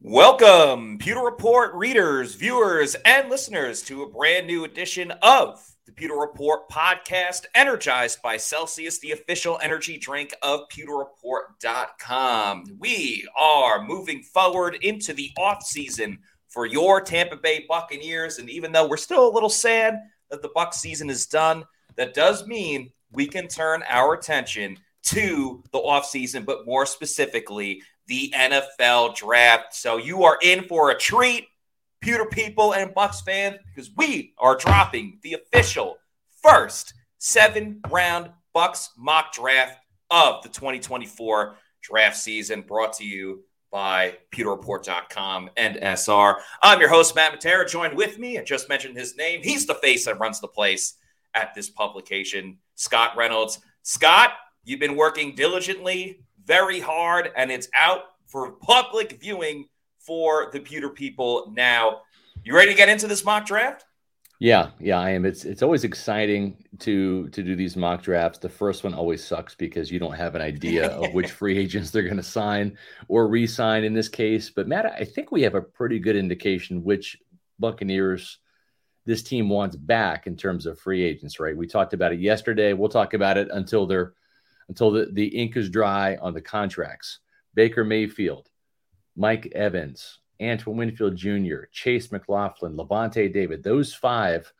Welcome, Pewter Report readers, viewers, and listeners to a brand new edition of the Pewter Report podcast, energized by Celsius, the official energy drink of pewterreport.com. We are moving forward into the offseason for your Tampa Bay Buccaneers. And even though we're still a little sad that the Buck season is done, that does mean we can turn our attention to the offseason, but more specifically, the NFL draft. So you are in for a treat, Pewter people and Bucs fans, because we are dropping the official first seven round Bucs mock draft of the 2024 draft season, brought to you by pewterreport.com and SR. I'm your host, Matt Matera, joined with me. I just mentioned his name. He's the face that runs the place at this publication, Scott Reynolds. Scott, you've been working diligently, very hard, and it's out for public viewing for the pewter people now. You ready to get into this mock draft? Yeah, yeah, I am. It's it's always exciting to to do these mock drafts. The first one always sucks because you don't have an idea of which free agents they're going to sign or re-sign in this case. But Matt, I think we have a pretty good indication which Buccaneers this team wants back in terms of free agents, right? We talked about it yesterday. We'll talk about it until they're until the, the ink is dry on the contracts. Baker Mayfield, Mike Evans, Antoine Winfield Jr., Chase McLaughlin, Lavonte David. Those five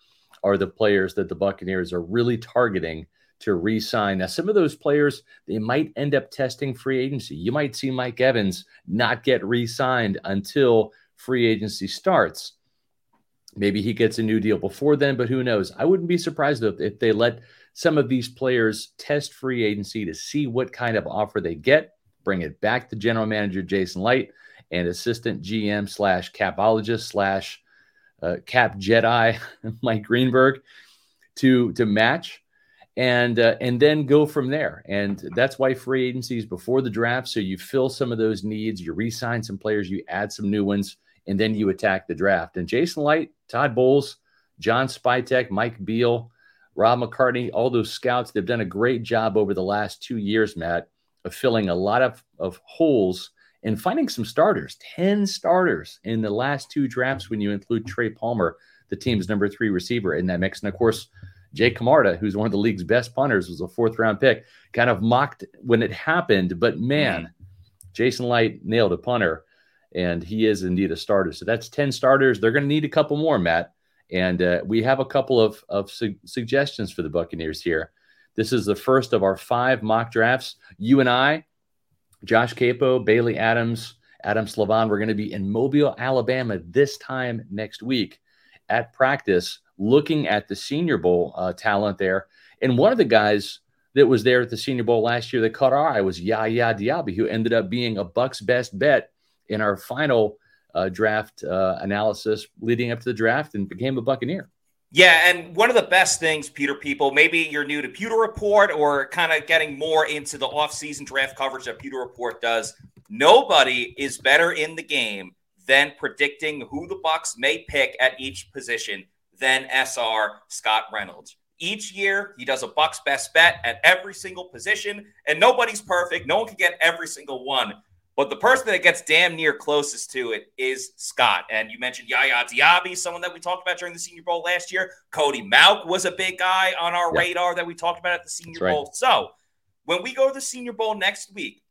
are the players that the Buccaneers are really targeting to re-sign. Now, some of those players they might end up testing free agency. You might see Mike Evans not get re-signed until free agency starts. Maybe he gets a new deal before then, but who knows? I wouldn't be surprised if, if they let some of these players test free agency to see what kind of offer they get, bring it back to general manager Jason Licht and assistant GM slash capologist slash uh, cap Jedi Mike Greenberg to to match and uh, and then go from there. And that's why free agency is before the draft. So you fill some of those needs, you re-sign some players, you add some new ones, and then you attack the draft. And Jason Licht, Todd Bowles, John Spytek, Mike Biehl, Rob McCartney, all those scouts, they've done a great job over the last two years, Matt, of filling a lot of, of holes and finding some starters 10 starters in the last two drafts when you include Trey Palmer, the team's number three receiver in that mix. And of course, Jake Camarda, who's one of the league's best punters, was a fourth round pick, kind of mocked when it happened. But man. Jason Licht nailed a punter, and he is indeed a starter. So that's 10 starters. They're going to need a couple more, Matt. And uh, we have a couple of, of su- suggestions for the Buccaneers here. This is the first of our five mock drafts. You and I Josh Queipo, Bailey Adams, Adam Slavon. We're going to be in Mobile, Alabama this time next week at practice, looking at the Senior Bowl uh, talent there. And one of the guys that was there at the Senior Bowl last year that caught our eye was Yaya Diaby, who ended up being a Bucs best bet in our final uh, draft uh, analysis leading up to the draft and became a Buccaneer. Yeah, and one of the best things, Pewter people, maybe you're new to Pewter Report or kind of getting more into the off-season draft coverage that Pewter Report does. Nobody is better in the game than predicting who the Bucs may pick at each position than SR Scott Reynolds. Each year, he does a Bucs best bet at every single position, and nobody's perfect. No one can get every single one. But the person that gets damn near closest to it is Scott. And you mentioned Yaya Diaby, someone that we talked about during the Senior Bowl last year. Cody Mauch was a big guy on our yep. radar that we talked about at the Senior That's Bowl. Right. So when we go to the Senior Bowl next week,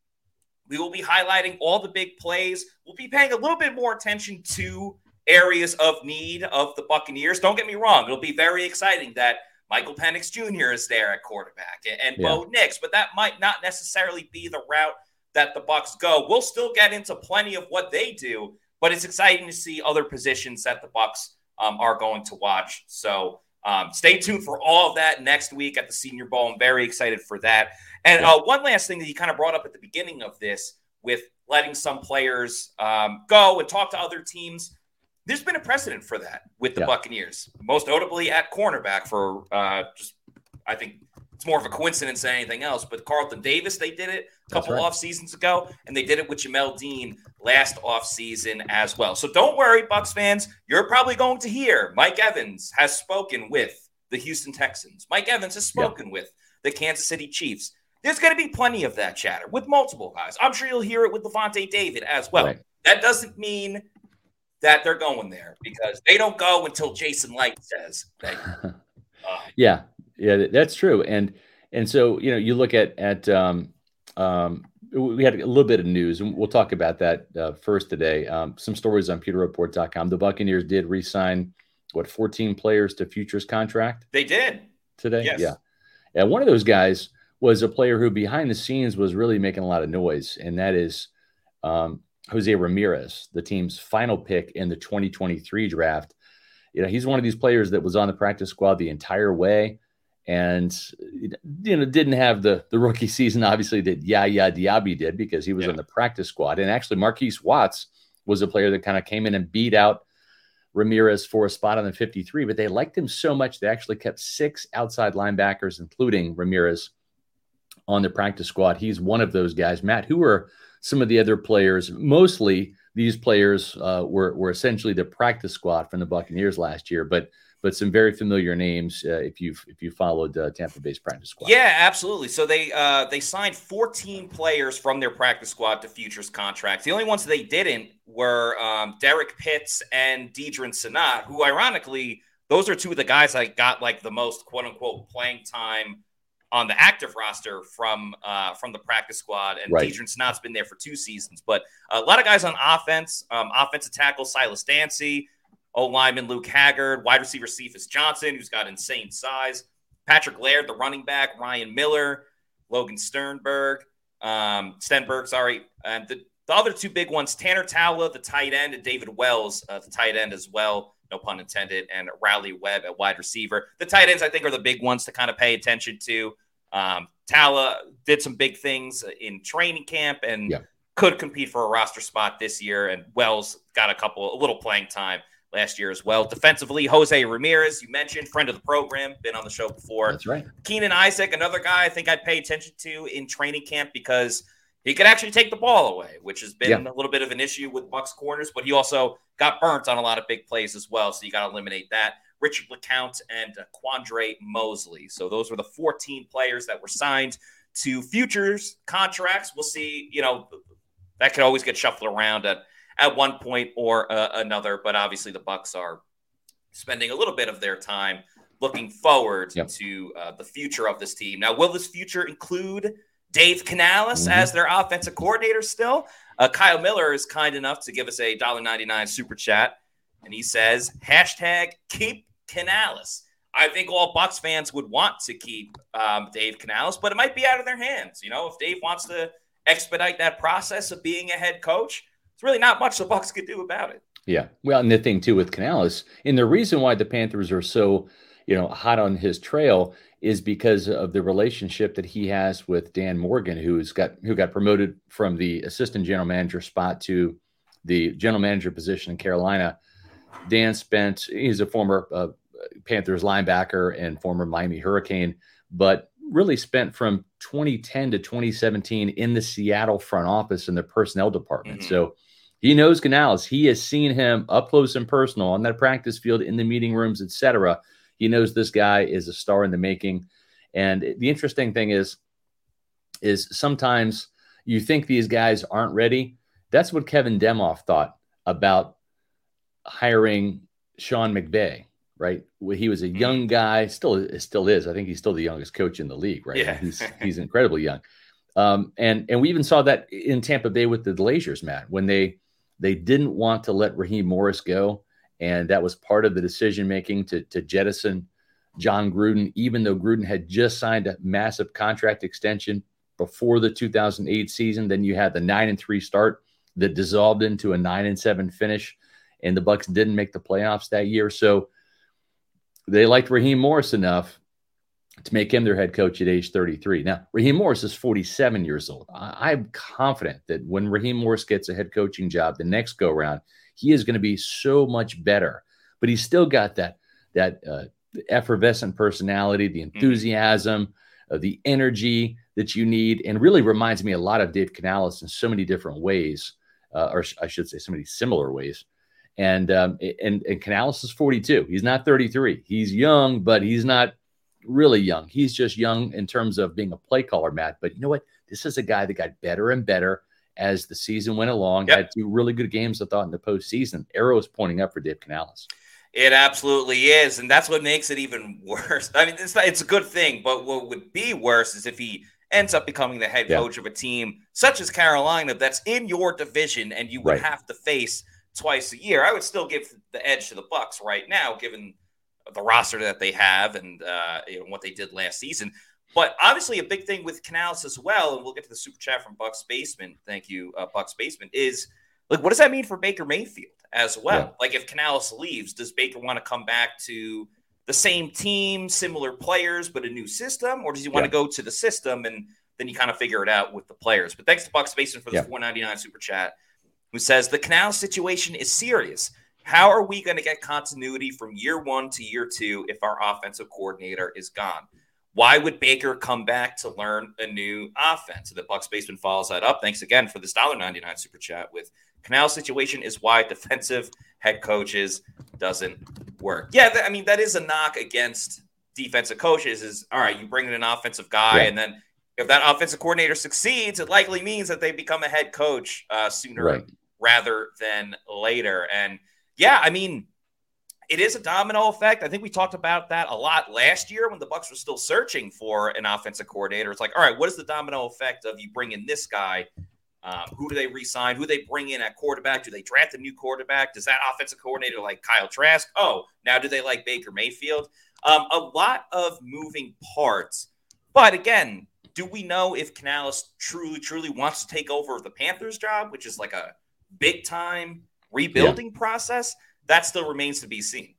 we will be highlighting all the big plays. We'll be paying a little bit more attention to areas of need of the Buccaneers. Don't get me wrong, it'll be very exciting that Michael Penix Jr. is there at quarterback and, yeah. Bo Nix, but that might not necessarily be the route that the Bucs go. We'll still get into plenty of what they do, but it's exciting to see other positions that the Bucs um, are going to watch. So um, stay tuned for all of that next week at the Senior Bowl. I'm very excited for that. And uh, one last thing that you kind of brought up at the beginning of this with letting some players um, go and talk to other teams. There's been a precedent for that with the yeah. Buccaneers, most notably at cornerback for uh, just, I think it's more of a coincidence than anything else. But Carlton Davis, they did it a couple right. off seasons ago, and they did it with Jamel Dean last off season as well. So don't worry, Bucs fans. You're probably going to hear Mike Evans has spoken with the Houston Texans. Mike Evans has spoken with the Kansas City Chiefs. There's going to be plenty of that chatter with multiple guys. I'm sure you'll hear it with Lavonte David as well. Right. That doesn't mean that they're going there because they don't go until Jason Licht says. They, uh, yeah, yeah, that's true. And and so you know, you look at at um, um, we had a little bit of news, and we'll talk about that uh, first today. Um, some stories on PewterReport.com. The Buccaneers did re-sign what 14 players to futures contract. They did today. Yes. Yeah, and one of those guys was a player who behind the scenes was really making a lot of noise, and that is um, Jose Ramirez, the team's final pick in the 2023 draft. You know, he's one of these players that was on the practice squad the entire way, and you know didn't have the the rookie season obviously that Yaya Diaby did because he was yeah. on the practice squad, and actually Markees Watts was a player that kind of came in and beat out Ramirez for a spot on the 53, but they liked him so much they actually kept six outside linebackers, including Ramirez, on the practice squad. He's one of those guys. Matt, who are some of the other players? Mostly these players uh, were were essentially the practice squad from the Buccaneers last year, but but some very familiar names uh, if you've if you followed uh, Tampa Bay's practice squad. Yeah, absolutely. So they uh, they signed 14 players from their practice squad to futures contracts. The only ones they didn't were um, Derrick Pitts and Deadrin Senat, who ironically those are two of the guys that got like the most quote unquote playing time on the active roster from uh, from the practice squad, and right. Deadrin Senat's been there for two seasons. But a lot of guys on offense, um, offensive tackle Silas Dzansi, O lineman Luke Haggard, wide receiver Cephus Johnson, who's got insane size, Patrick Laird, the running back, Ryan Miller, Logan Sternberg, um, Stenberg, sorry, and the, the other two big ones, Tanner Tala, the tight end, and David Wells, uh, the tight end as well no pun intended, and Riley Webb at wide receiver. The tight ends, I think, are the big ones to kind of pay attention to. Um, Tala did some big things in training camp and yeah. could compete for a roster spot this year. And Wells got a couple, a little playing time last year as well. Defensively, Jose Ramirez, you mentioned, friend of the program, been on the show before. That's right. Keenan Isaac, another guy I think I'd pay attention to in training camp because he could actually take the ball away, which has been yeah. a little bit of an issue with Bucs corners, but he also got burnt on a lot of big plays as well. So you got to eliminate that. Richard LeCounte and uh, Quandre Mosley. So those were the 14 players that were signed to futures contracts. We'll see, you know, that could always get shuffled around at at one point or uh, another, but obviously the Bucs are spending a little bit of their time looking forward yep. to uh, the future of this team. Now, will this future include Dave Canales mm-hmm. as their offensive coordinator still? Uh, Kyle Miller is kind enough to give us a $1.99 super chat, and he says, hashtag keep Canales. I think all Bucs fans would want to keep um, Dave Canales, but it might be out of their hands. You know, if Dave wants to expedite that process of being a head coach, it's really not much the Bucs could do about it. Yeah, well, and the thing too with Canales, and the reason why the Panthers are so, you know, hot on his trail is because of the relationship that he has with Dan Morgan, who's got who got promoted from the assistant general manager spot to the general manager position in Carolina. Dan spent he's a former uh, Panthers linebacker and former Miami Hurricane, but really spent from 2010 to 2017 in the Seattle front office in the personnel department. Mm-hmm. So he knows Canales. He has seen him up close and personal on that practice field, in the meeting rooms, etc. He knows this guy is a star in the making. And the interesting thing is, is sometimes you think these guys aren't ready. That's what Kevin Demoff thought about hiring Sean McVay, right? He was a mm-hmm. young guy, still still is. I think he's still the youngest coach in the league, right? Yeah. he's he's incredibly young. Um, and and we even saw that in Tampa Bay with the Glazers, Matt, when they they didn't want to let Raheem Morris go, and that was part of the decision making to to jettison Jon Gruden, even though Gruden had just signed a massive contract extension before the 2008 season. Then you had the nine and three start that dissolved into a nine and seven finish, and the Bucks didn't make the playoffs that year. So they liked Raheem Morris enough to make him their head coach at age 33. Now, Raheem Morris is 47 years old. I- am confident that when Raheem Morris gets a head coaching job the next go round, he is going to be so much better. But he's still got that that uh, effervescent personality, the mm-hmm. enthusiasm, mm-hmm. uh, the energy that you need, and really reminds me a lot of Dave Canales in so many different ways, uh, or I should say, so many similar ways. And um, and and Canales is 42. He's not 33. He's young, but he's not really young. He's just young in terms of being a play caller, Matt. But you know what? This is a guy that got better and better as the season went along. Yep. Had two really good games, I thought, in the postseason. Arrow is pointing up for Dave Canales. It absolutely is, and that's what makes it even worse. I mean, it's not, it's a good thing, but what would be worse is if he ends up becoming the head coach of a team such as Carolina that's in your division and you would right. have to face twice a year. I would still give the edge to the Bucs right now, given the roster that they have and uh, you know, what they did last season. But obviously, a big thing with Canales as well, and we'll get to the super chat from Bucks Basement. Thank you, uh, Bucks Basement. Is like, what does that mean for Baker Mayfield as well? Yeah. Like, if Canales leaves, does Baker want to come back to the same team, similar players, but a new system, or does he want yeah. to go to the system and then you kind of figure it out with the players? But thanks to Bucks Basement for the yeah. 499 super chat, who says the Canales situation is serious. How are we going to get continuity from year one to year two if our offensive coordinator is gone? Why would Baker come back to learn a new offense? The Bucks basement follows that up. Thanks again for this $1.99 super chat with Canal situation is why defensive head coaches doesn't work. Yeah, I mean that is a knock against defensive coaches. Is all right, you bring in an offensive guy, and then if that offensive coordinator succeeds, it likely means that they become a head coach uh, sooner right. rather than later. And yeah, I mean, it is a domino effect. I think we talked about that a lot last year when the Bucs were still searching for an offensive coordinator. It's like, all right, what is the domino effect of you bring in this guy? Um, who do they resign? Who do they bring in at quarterback? Do they draft a new quarterback? Does that offensive coordinator like Kyle Trask? Oh, now do they like Baker Mayfield? Um, a lot of moving parts. But again, do we know if Canales truly, truly wants to take over the Panthers job, which is like a big time rebuilding yeah. process, that still remains to be seen.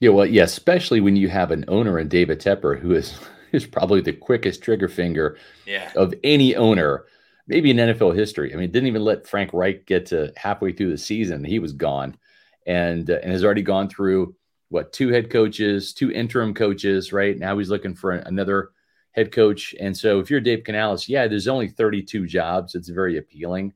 Yeah, well, yeah, especially when you have an owner in David Tepper who is is probably the quickest trigger finger yeah. of any owner, maybe in NFL history. I mean, didn't even let Frank Reich get to halfway through the season; he was gone, and uh, and has already gone through what two head coaches, two interim coaches. Right now, he's looking for another head coach. And so, if you're Dave Canales, yeah, there's only 32 jobs. It's very appealing,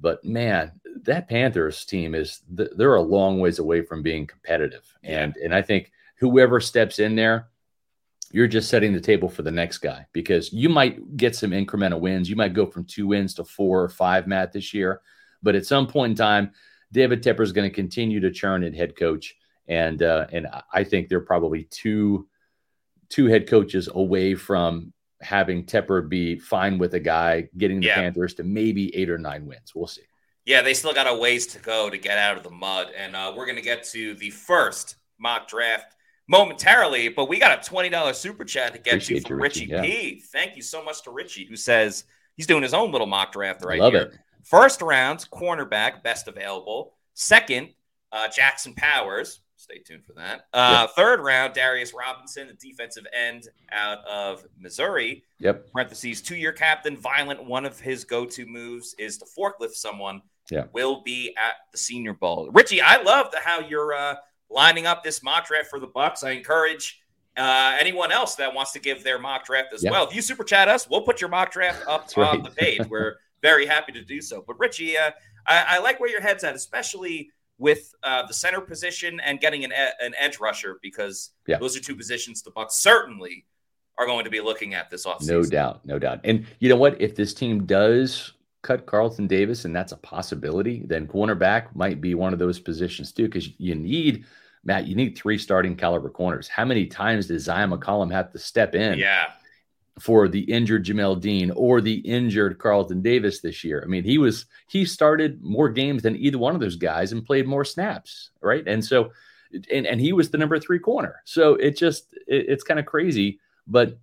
but man, that Panthers team is they're a long ways away from being competitive. And and I think whoever steps in there, you're just setting the table for the next guy because you might get some incremental wins. You might go from two wins to four or five, Matt, this year. But at some point in time, David Tepper is going to continue to churn at head coach, and uh, and I think they're probably two two head coaches away from having Tepper be fine with a guy getting the yeah. Panthers to maybe eight or nine wins. We'll see. Yeah, they still got a ways to go to get out of the mud. And uh, we're going to get to the first mock draft momentarily, but we got a $20 super chat to get Appreciate to from Richie, Richie P. Thank you so much to Richie, who says he's doing his own little mock draft right Love here. It. First round, cornerback, best available. Second, uh, Jackson Powers. Stay tuned for that. Uh, yep. Third round, Darius Robinson, the defensive end out of Missouri. Yep. Parentheses, two year captain, violent. One of his go to moves is to forklift someone yeah. will be at the Senior Bowl. Richie, I love the, how you're uh, lining up this mock draft for the Bucs. I encourage uh, anyone else that wants to give their mock draft as yeah. well. If you super chat us, we'll put your mock draft up on right. the page. We're very happy to do so. But Richie, uh, I, I, like where your head's at, especially with uh, the center position and getting an, an edge rusher because yeah. those are two positions the Bucs certainly are going to be looking at this offseason. No doubt, no doubt. And you know what? If this team does cut Carlton Davis, and that's a possibility, then cornerback might be one of those positions too, because you need Matt, you need three starting caliber corners. How many times does Zyon McCollum have to step in? Yeah. For the injured Jamel Dean or the injured Carlton Davis this year. I mean, he was he started more games than either one of those guys and played more snaps, right? And so and, and he was the number three corner. So it just it, it's kind of crazy. But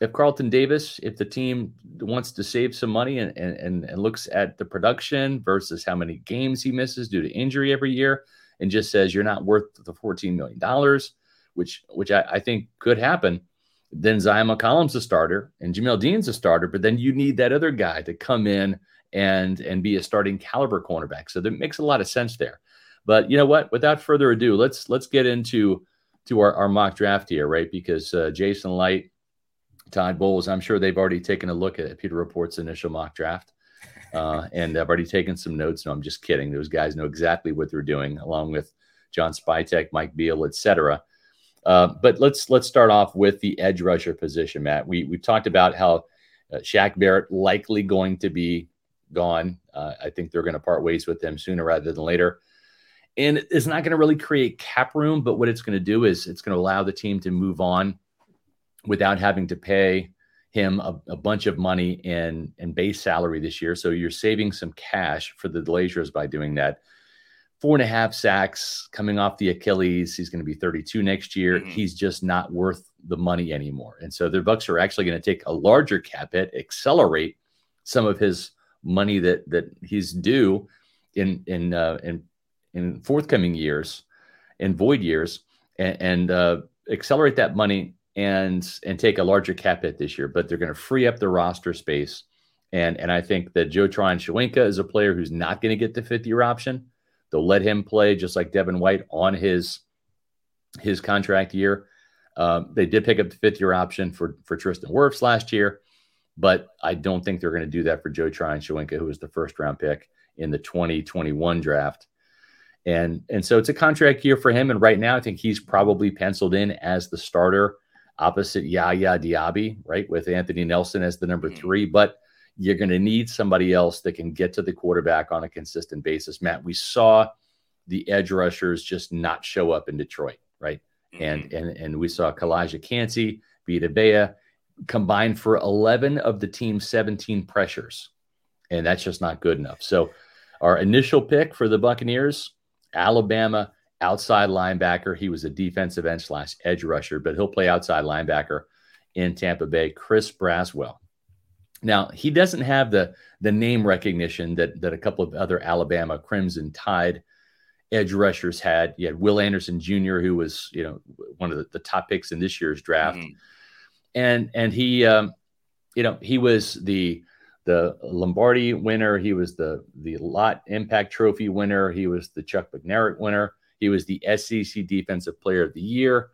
if Carlton Davis, if the team wants to save some money and, and, and looks at the production versus how many games he misses due to injury every year, and just says you're not worth the $14 million, which which I, I think could happen, then Zyon McCollum's a starter and Jamel Dean's a starter, but then you need that other guy to come in and and be a starting caliber cornerback. So that makes a lot of sense there. But you know what? Without further ado, let's let's get into to our, our mock draft here, right? Because uh, Jason Licht Todd Bowles, I'm sure they've already taken a look at Pewter Report's initial mock draft. Uh, and I've already taken some notes. No, I'm just kidding. Those guys know exactly what they're doing, along with John Spytek, Mike Biehl, etc. Uh, but let's let's start off with the edge rusher position, Matt. We we talked about how uh, Shaq Barrett likely going to be gone. Uh, I think they're going to part ways with him sooner rather than later. And it's not going to really create cap room, but what it's going to do is it's going to allow the team to move on without having to pay him a, a, bunch of money in in base salary this year. So you're saving some cash for the Glazers by doing that. Four and a half sacks coming off the Achilles. He's going to be 32 next year. Mm-hmm. He's just not worth the money anymore. And so the Bucks are actually going to take a larger cap hit, accelerate some of his money that that he's due in in uh, in in forthcoming years, in void years, and, and uh, accelerate that money and and take a larger cap hit this year, but they're going to free up the roster space. And and I think that Joe Tryon-Shoyinka is a player who's not going to get the fifth year option. They'll let him play just like Devin White on his his contract year. Um, they did pick up the fifth year option for for Tristan Wirfs last year, but I don't think they're going to do that for Joe Tryon-Shoyinka, who was the first round pick in the 2021 draft. And and so it's a contract year for him. And right now, I think he's probably penciled in as the starter opposite Yaya Diaby, right, with Anthony Nelson as the number mm-hmm. three. But you're going to need somebody else that can get to the quarterback on a consistent basis. Matt, we saw the edge rushers just not show up in Detroit, right? Mm-hmm. And and and we saw Calijah Kancey, Vita Vea combined for 11 of the team's 17 pressures. And that's just not good enough. So our initial pick for the Buccaneers, Alabama outside linebacker. He was a defensive end slash edge rusher, but he'll play outside linebacker in Tampa Bay. Chris Braswell. Now he doesn't have the the name recognition that that a couple of other Alabama Crimson Tide edge rushers had. You had Will Anderson Jr., who was you know one of the, the top picks in this year's draft, mm-hmm. and and he um, you know he was the the Lombardi winner. He was the the Lott Impact Trophy winner. He was the Chuck Bednarik winner. He was the SEC Defensive Player of the Year.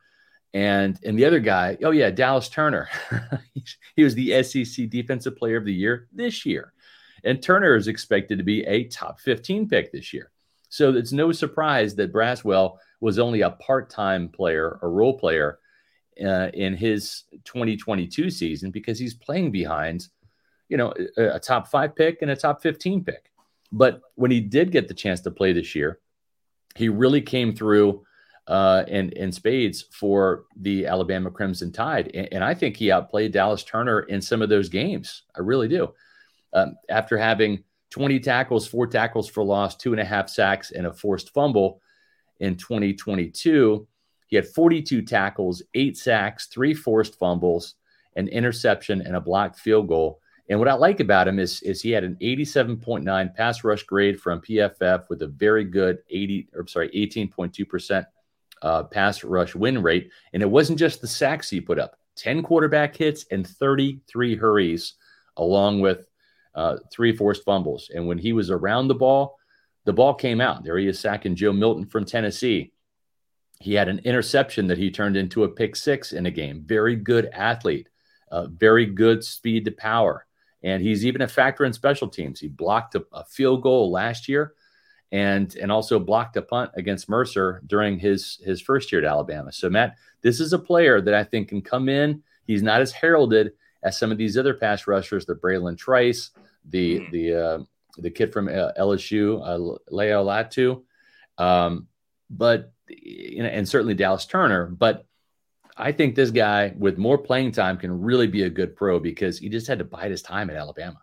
And and the other guy, oh yeah, Dallas Turner. he was the SEC Defensive Player of the Year this year. And Turner is expected to be a top 15 pick this year. So it's no surprise that Braswell was only a part-time player, a role player uh, in his 2022 season because he's playing behind, you know, a, a top five pick and a top 15 pick. But when he did get the chance to play this year, he really came through uh, in, in spades for the Alabama Crimson Tide. And, and, I think he outplayed Dallas Turner in some of those games. I really do. Um, after having 20 tackles, four tackles for loss, two and a half sacks, and a forced fumble in 2022, he had 42 tackles, eight sacks, three forced fumbles, an interception, and a blocked field goal and what I like about him is, is he had an 87.9 pass rush grade from PFF with a very good 80 or sorry 18.2% uh, pass rush win rate. And it wasn't just the sacks he put up 10 quarterback hits and 33 hurries, along with uh, three forced fumbles. And when he was around the ball, the ball came out. There he is sacking Joe Milton from Tennessee. He had an interception that he turned into a pick six in a game. Very good athlete, uh, very good speed to power. And he's even a factor in special teams. He blocked a, a field goal last year and and also blocked a punt against Mercer during his his first year at Alabama. So Matt, this is a player that I think can come in, He's not as heralded as some of these other pass rushers, the Bralen Trice, the mm-hmm. the uh, the kid from uh, LSU, uh, Leo Latu, um, but you know, and certainly Dallas Turner. But I think this guy with more playing time can really be a good pro because he just had to bide his time at Alabama.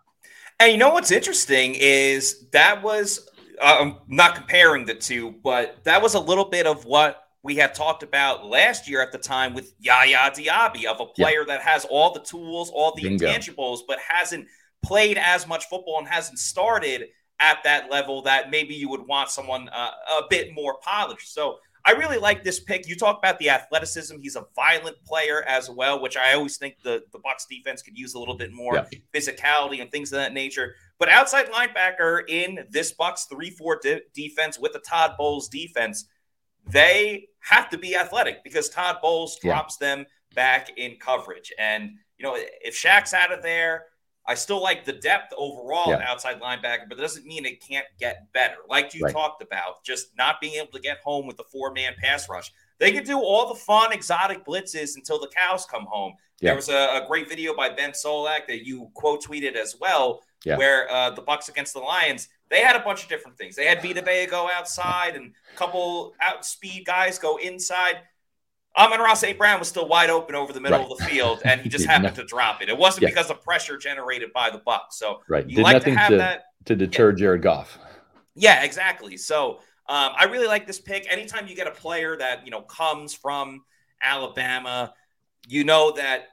And you know what's interesting is that was uh, I'm not comparing the two, but that was a little bit of what we had talked about last year at the time with Yaya Diaby of a player yeah. that has all the tools, all the Bingo. intangibles, but hasn't played as much football and hasn't started at that level that maybe you would want someone uh, a bit more polished. So I really like this pick. You talk about the athleticism. He's a violent player as well, which I always think the, the Bucs defense could use a little bit more yeah. physicality and things of that nature. But outside linebacker in this Bucs 3-4 de- defense with the Todd Bowles defense, they have to be athletic because Todd Bowles drops yeah. them back in coverage. And, you know, if Shaq's out of there, I still like the depth overall yeah. outside linebacker, but it doesn't mean it can't get better. Like you right. talked about, just not being able to get home with the four man pass rush. They can do all the fun, exotic blitzes until the cows come home. Yeah. There was a, a, great video by Ben Solak that you quote tweeted as well, yeah. where uh, the Bucs against the Lions, they had a bunch of different things. They had Vita Vea go outside and a couple out speed guys go inside. Amon-Ra St. Brown was still wide open over the middle right. of the field, and he just happened to drop it. It wasn't yeah. because of pressure generated by the Bucs. So right, you Did like nothing to have to, that to deter yeah. Jared Goff. Yeah, exactly. So um, I really like this pick. Anytime you get a player that you know comes from Alabama, you know that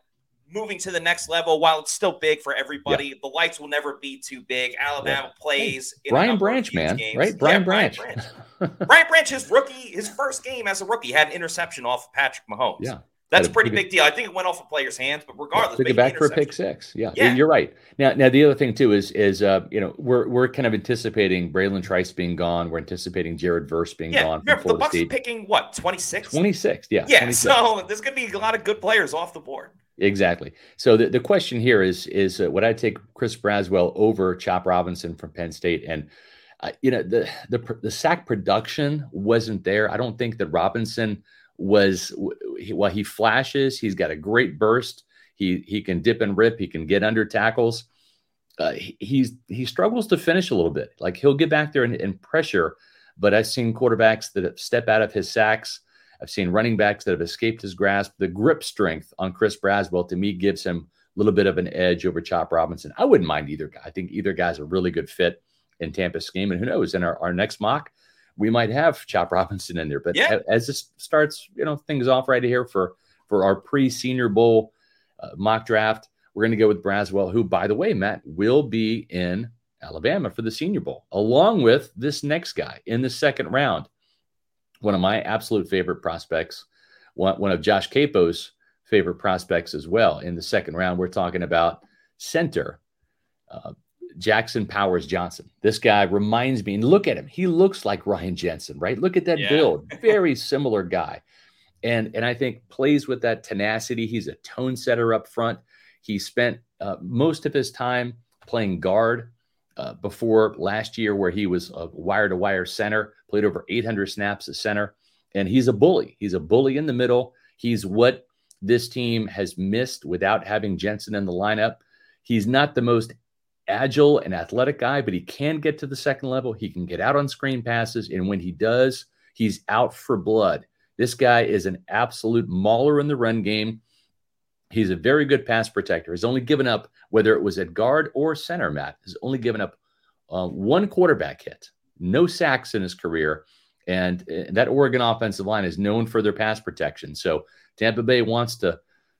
moving to the next level, while it's still big for everybody, yeah. the lights will never be too big. Alabama yeah. plays hey, Brian Branch, man, games. right? Brian yeah, Branch. Brian Branch. Brian Branch, his rookie, his first game as a rookie, had an interception off of Patrick Mahomes. Yeah. That's a pretty big deal. I think it went off a player's hands, but regardless, yeah, took it back for a pick six. Yeah, yeah, you're right. Now, now the other thing too is is uh, you know we're we're kind of anticipating Bralen Trice being gone. We're anticipating Jared Verse being yeah, gone. Remember, the Bucs State. picking what 26? 26, yeah. Yeah, 26. so there's going to be a lot of good players off the board. Exactly. So the, the question here is is uh, would I take Chris Braswell over Chop Robinson from Penn State? And uh, you know the the the sack production wasn't there. I don't think that Robinson was while he flashes, he's got a great burst. He he can dip and rip. He can get under tackles. Uh, he, he's he struggles to finish a little bit. Like he'll get back there and, and pressure, but I've seen quarterbacks that step out of his sacks I've seen running backs that have escaped his grasp. The grip strength on Chris Braswell to me gives him a little bit of an edge over Chop Robinson. I wouldn't mind either guy. I think either guy's a really good fit in Tampa's scheme. And who knows, in our, our next mock, we might have Chop Robinson in there. But yeah. as this starts, you know, things off right here for for our pre-Senior Bowl uh, mock draft, we're going to go with Braswell, who, by the way, Matt will be in Alabama for the Senior Bowl, along with this next guy in the second round one of my absolute favorite prospects, one, one of Josh Queipo's favorite prospects as well. In the second round, we're talking about center uh, Jackson Powers Johnson. This guy reminds me, and look at him. He looks like Ryan Jensen, right? Look at that yeah. build. Very similar guy. And, and I think plays with that tenacity. He's a tone setter up front. He spent uh, most of his time playing guard uh, before last year, where he was a wire to wire center, played over 800 snaps at center. And he's a bully. He's a bully in the middle. He's what this team has missed without having Jensen in the lineup. He's not the most agile and athletic guy, but he can get to the second level. He can get out on screen passes. And when he does, he's out for blood. This guy is an absolute mauler in the run game. He's a very good pass protector. He's only given up, whether it was at guard or center, Matt, has only given up uh, one quarterback hit, no sacks in his career. And that Oregon offensive line is known for their pass protection. So Tampa Bay wants to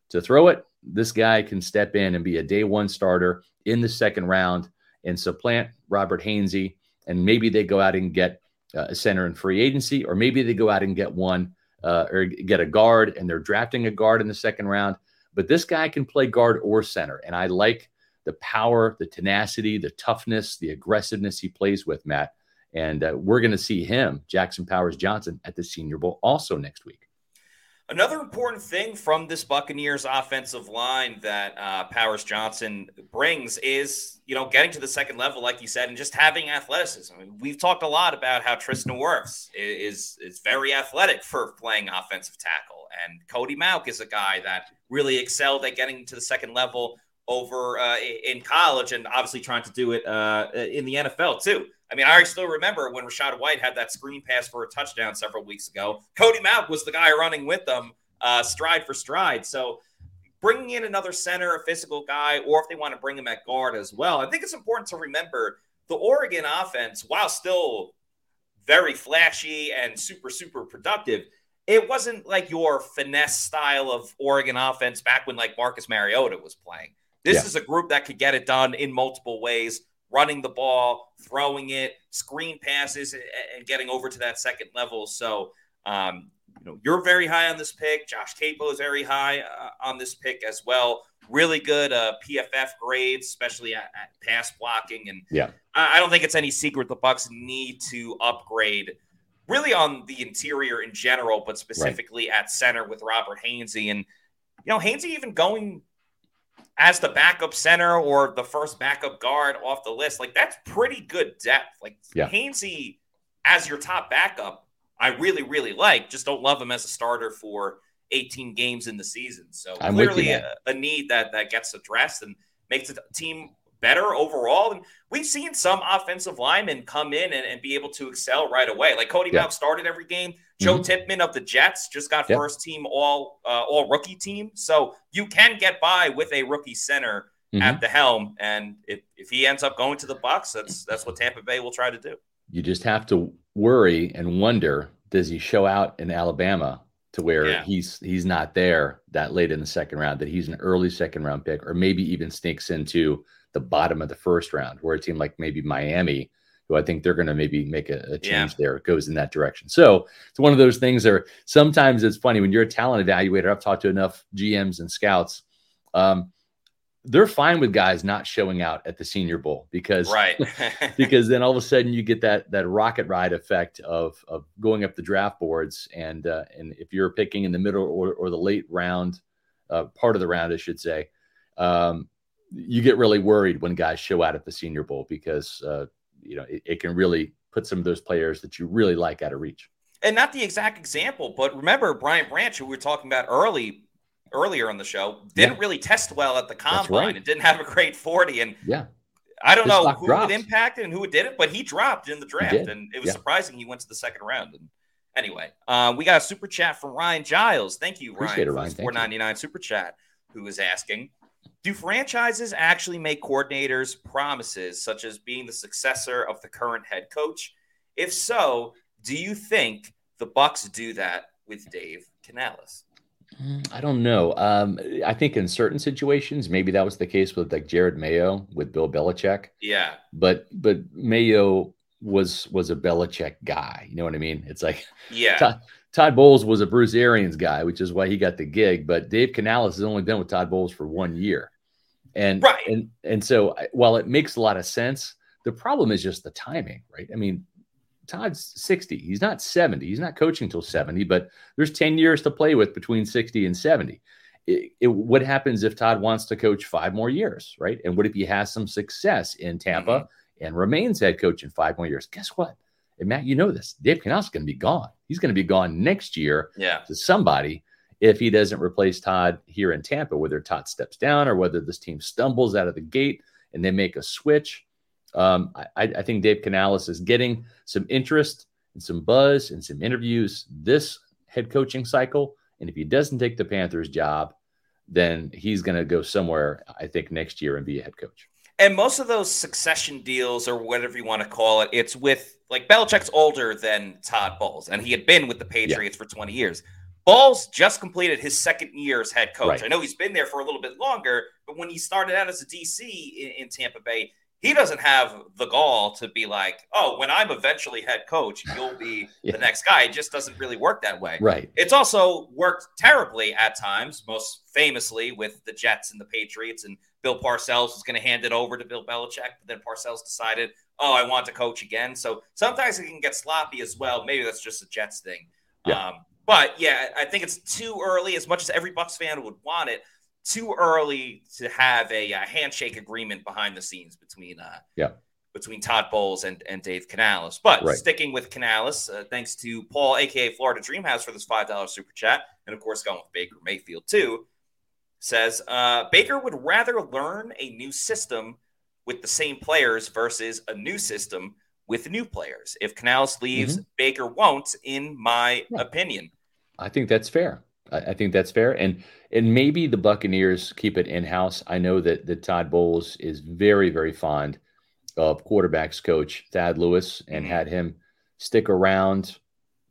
to throw it. This guy can step in and be a day one starter in the second round and supplant Robert Hainsey. And maybe they go out and get uh, a center in free agency, or maybe they go out and get one uh, or get a guard and they're drafting a guard in the second round. But this guy can play guard or center. And I like the power, the tenacity, the toughness, the aggressiveness he plays with, Matt. And uh, we're going to see him, Jackson Powers Johnson, at the Senior Bowl also next week. Another important thing from this Buccaneers offensive line that uh, Powers Johnson brings is, you know, getting to the second level, like you said, and just having athleticism. I mean, we've talked a lot about how Tristan Wirfs is is very athletic for playing offensive tackle, and Cody Mauch is a guy that really excelled at getting to the second level over uh, in college, and obviously trying to do it uh, in the NFL too. I mean, I still remember when Rachaad White had that screen pass for a touchdown several weeks ago. Cody Mauch was the guy running with them, uh, stride for stride. So bringing in another center, a physical guy, or if they want to bring him at guard as well, I think it's important to remember the Oregon offense, while still very flashy and super, super productive, it wasn't like your finesse style of Oregon offense back when like Marcus Mariota was playing. This yeah. is a group that could get it done in multiple ways running the ball, throwing it, screen passes, and getting over to that second level. So, um, you know, you're very high on this pick. Josh Queipo is very high uh, on this pick as well. Really good uh, PFF grades, especially at, at, pass blocking. And yeah, I, I don't think it's any secret the Bucs need to upgrade really on the interior in general, but specifically right. at center with Robert Hainsey. And you know, Hainsey even going as the backup center or the first backup guard off the list, like that's pretty good depth. Like yeah. Hainsey as your top backup, I really, really like. Just don't love him as a starter for 18 games in the season. So I'm clearly a, a, need that that gets addressed and makes the team better overall. And we've seen some offensive linemen come in and, and be able to excel right away. Like Cody yeah. Started every game. Joe mm-hmm. Tippmann of the Jets just got first team all uh, all rookie team. So you can get by with a rookie center mm-hmm. at the helm. And if, if he ends up going to the Bucs, that's that's what Tampa Bay will try to do. You just have to worry and wonder, does he show out in Alabama to where yeah. he's he's not there that late in the second round, that he's an early second round pick, or maybe even sneaks into the bottom of the first round, where a team like maybe Miami, who I think they're going to maybe make a, a change yeah. there, goes in that direction. So it's one of those things that sometimes it's funny when you're a talent evaluator. I've talked to enough GMs and scouts. Um, they're fine with guys not showing out at the Senior Bowl because right because then all of a sudden you get that that rocket ride effect of of going up the draft boards and uh, and if you're picking in the middle or, or the late round uh, part of the round I should say um, you get really worried when guys show out at the Senior Bowl because uh, you know it, it, can really put some of those players that you really like out of reach. And not the exact example, but remember Brian Branch, who we were talking about early earlier on the show, didn't yeah. really test well at the combine right. and didn't have a great forty. And yeah, I don't know who it impacted and who it didn't, but he dropped in the draft, and it was yeah. surprising he went to the second round. And anyway, uh, we got a super chat from Ryan Giles. Thank you, Appreciate Ryan, it, Ryan. four ninety nine super chat, who is asking. Do franchises actually make coordinators promises, such as being the successor of the current head coach? If so, do you think the Bucs do that with Dave Canales? Mm, I don't know. Um, I think in certain situations, maybe that was the case with like Jerod Mayo with Bill Belichick. Yeah, but but Mayo was was a Belichick guy. You know what I mean? It's like yeah. Todd, Todd Bowles was a Bruce Arians guy, which is why he got the gig. But Dave Canales has only been with Todd Bowles for one year, and right. and and so while it makes a lot of sense, the problem is just the timing, right? I mean, Todd's 60. He's not 70. He's not coaching until 70, but there's 10 years to play with between 60 and 70. It, it, what happens if Todd wants to coach five more years, right? And what if he has some success in Tampa mm-hmm. and remains head coach in five more years? Guess what? And Matt, you know this. Dave Canales is going to be gone. He's going to be gone next year yeah. to somebody if he doesn't replace Todd here in Tampa, whether Todd steps down or whether this team stumbles out of the gate and they make a switch. Um, I, I think Dave Canales is getting some interest and some buzz and some interviews this head coaching cycle. And if he doesn't take the Panthers job, then he's going to go somewhere, I think, next year and be a head coach. And most of those succession deals, or whatever you want to call it, it's with like Belichick's older than Todd Bowles, and he had been with the Patriots yeah. for 20 years. Bowles just completed his second year as head coach. Right. I know he's been there for a little bit longer, but when he started out as a DC in, in Tampa Bay, he doesn't have the gall to be like, oh, when I'm eventually head coach, you'll be yeah. the next guy. It just doesn't really work that way. Right. It's also worked terribly at times, most famously with the Jets and the Patriots. And Bill Parcells was going to hand it over to Bill Belichick, but then Parcells decided, oh, I want to coach again. So sometimes it can get sloppy as well. Maybe that's just a Jets thing. Yeah. Um, But yeah, I think it's too early. As much as every Bucs fan would want it, too early to have a, a handshake agreement behind the scenes between uh, yeah between Todd Bowles and, and Dave Canales. But right. sticking with Canales, uh, thanks to Paul, aka Florida Dreamhouse, for this five dollar super chat, and of course going with Baker Mayfield too. Says uh, Baker would rather learn a new system with the same players versus a new system with new players. If Canales leaves, mm-hmm. Baker won't, in my yeah. opinion. I think that's fair. I, I, think that's fair. And and maybe the Buccaneers keep it in house. I know that that Todd Bowles is very, very fond of quarterbacks coach Thad Lewis and mm-hmm. had him stick around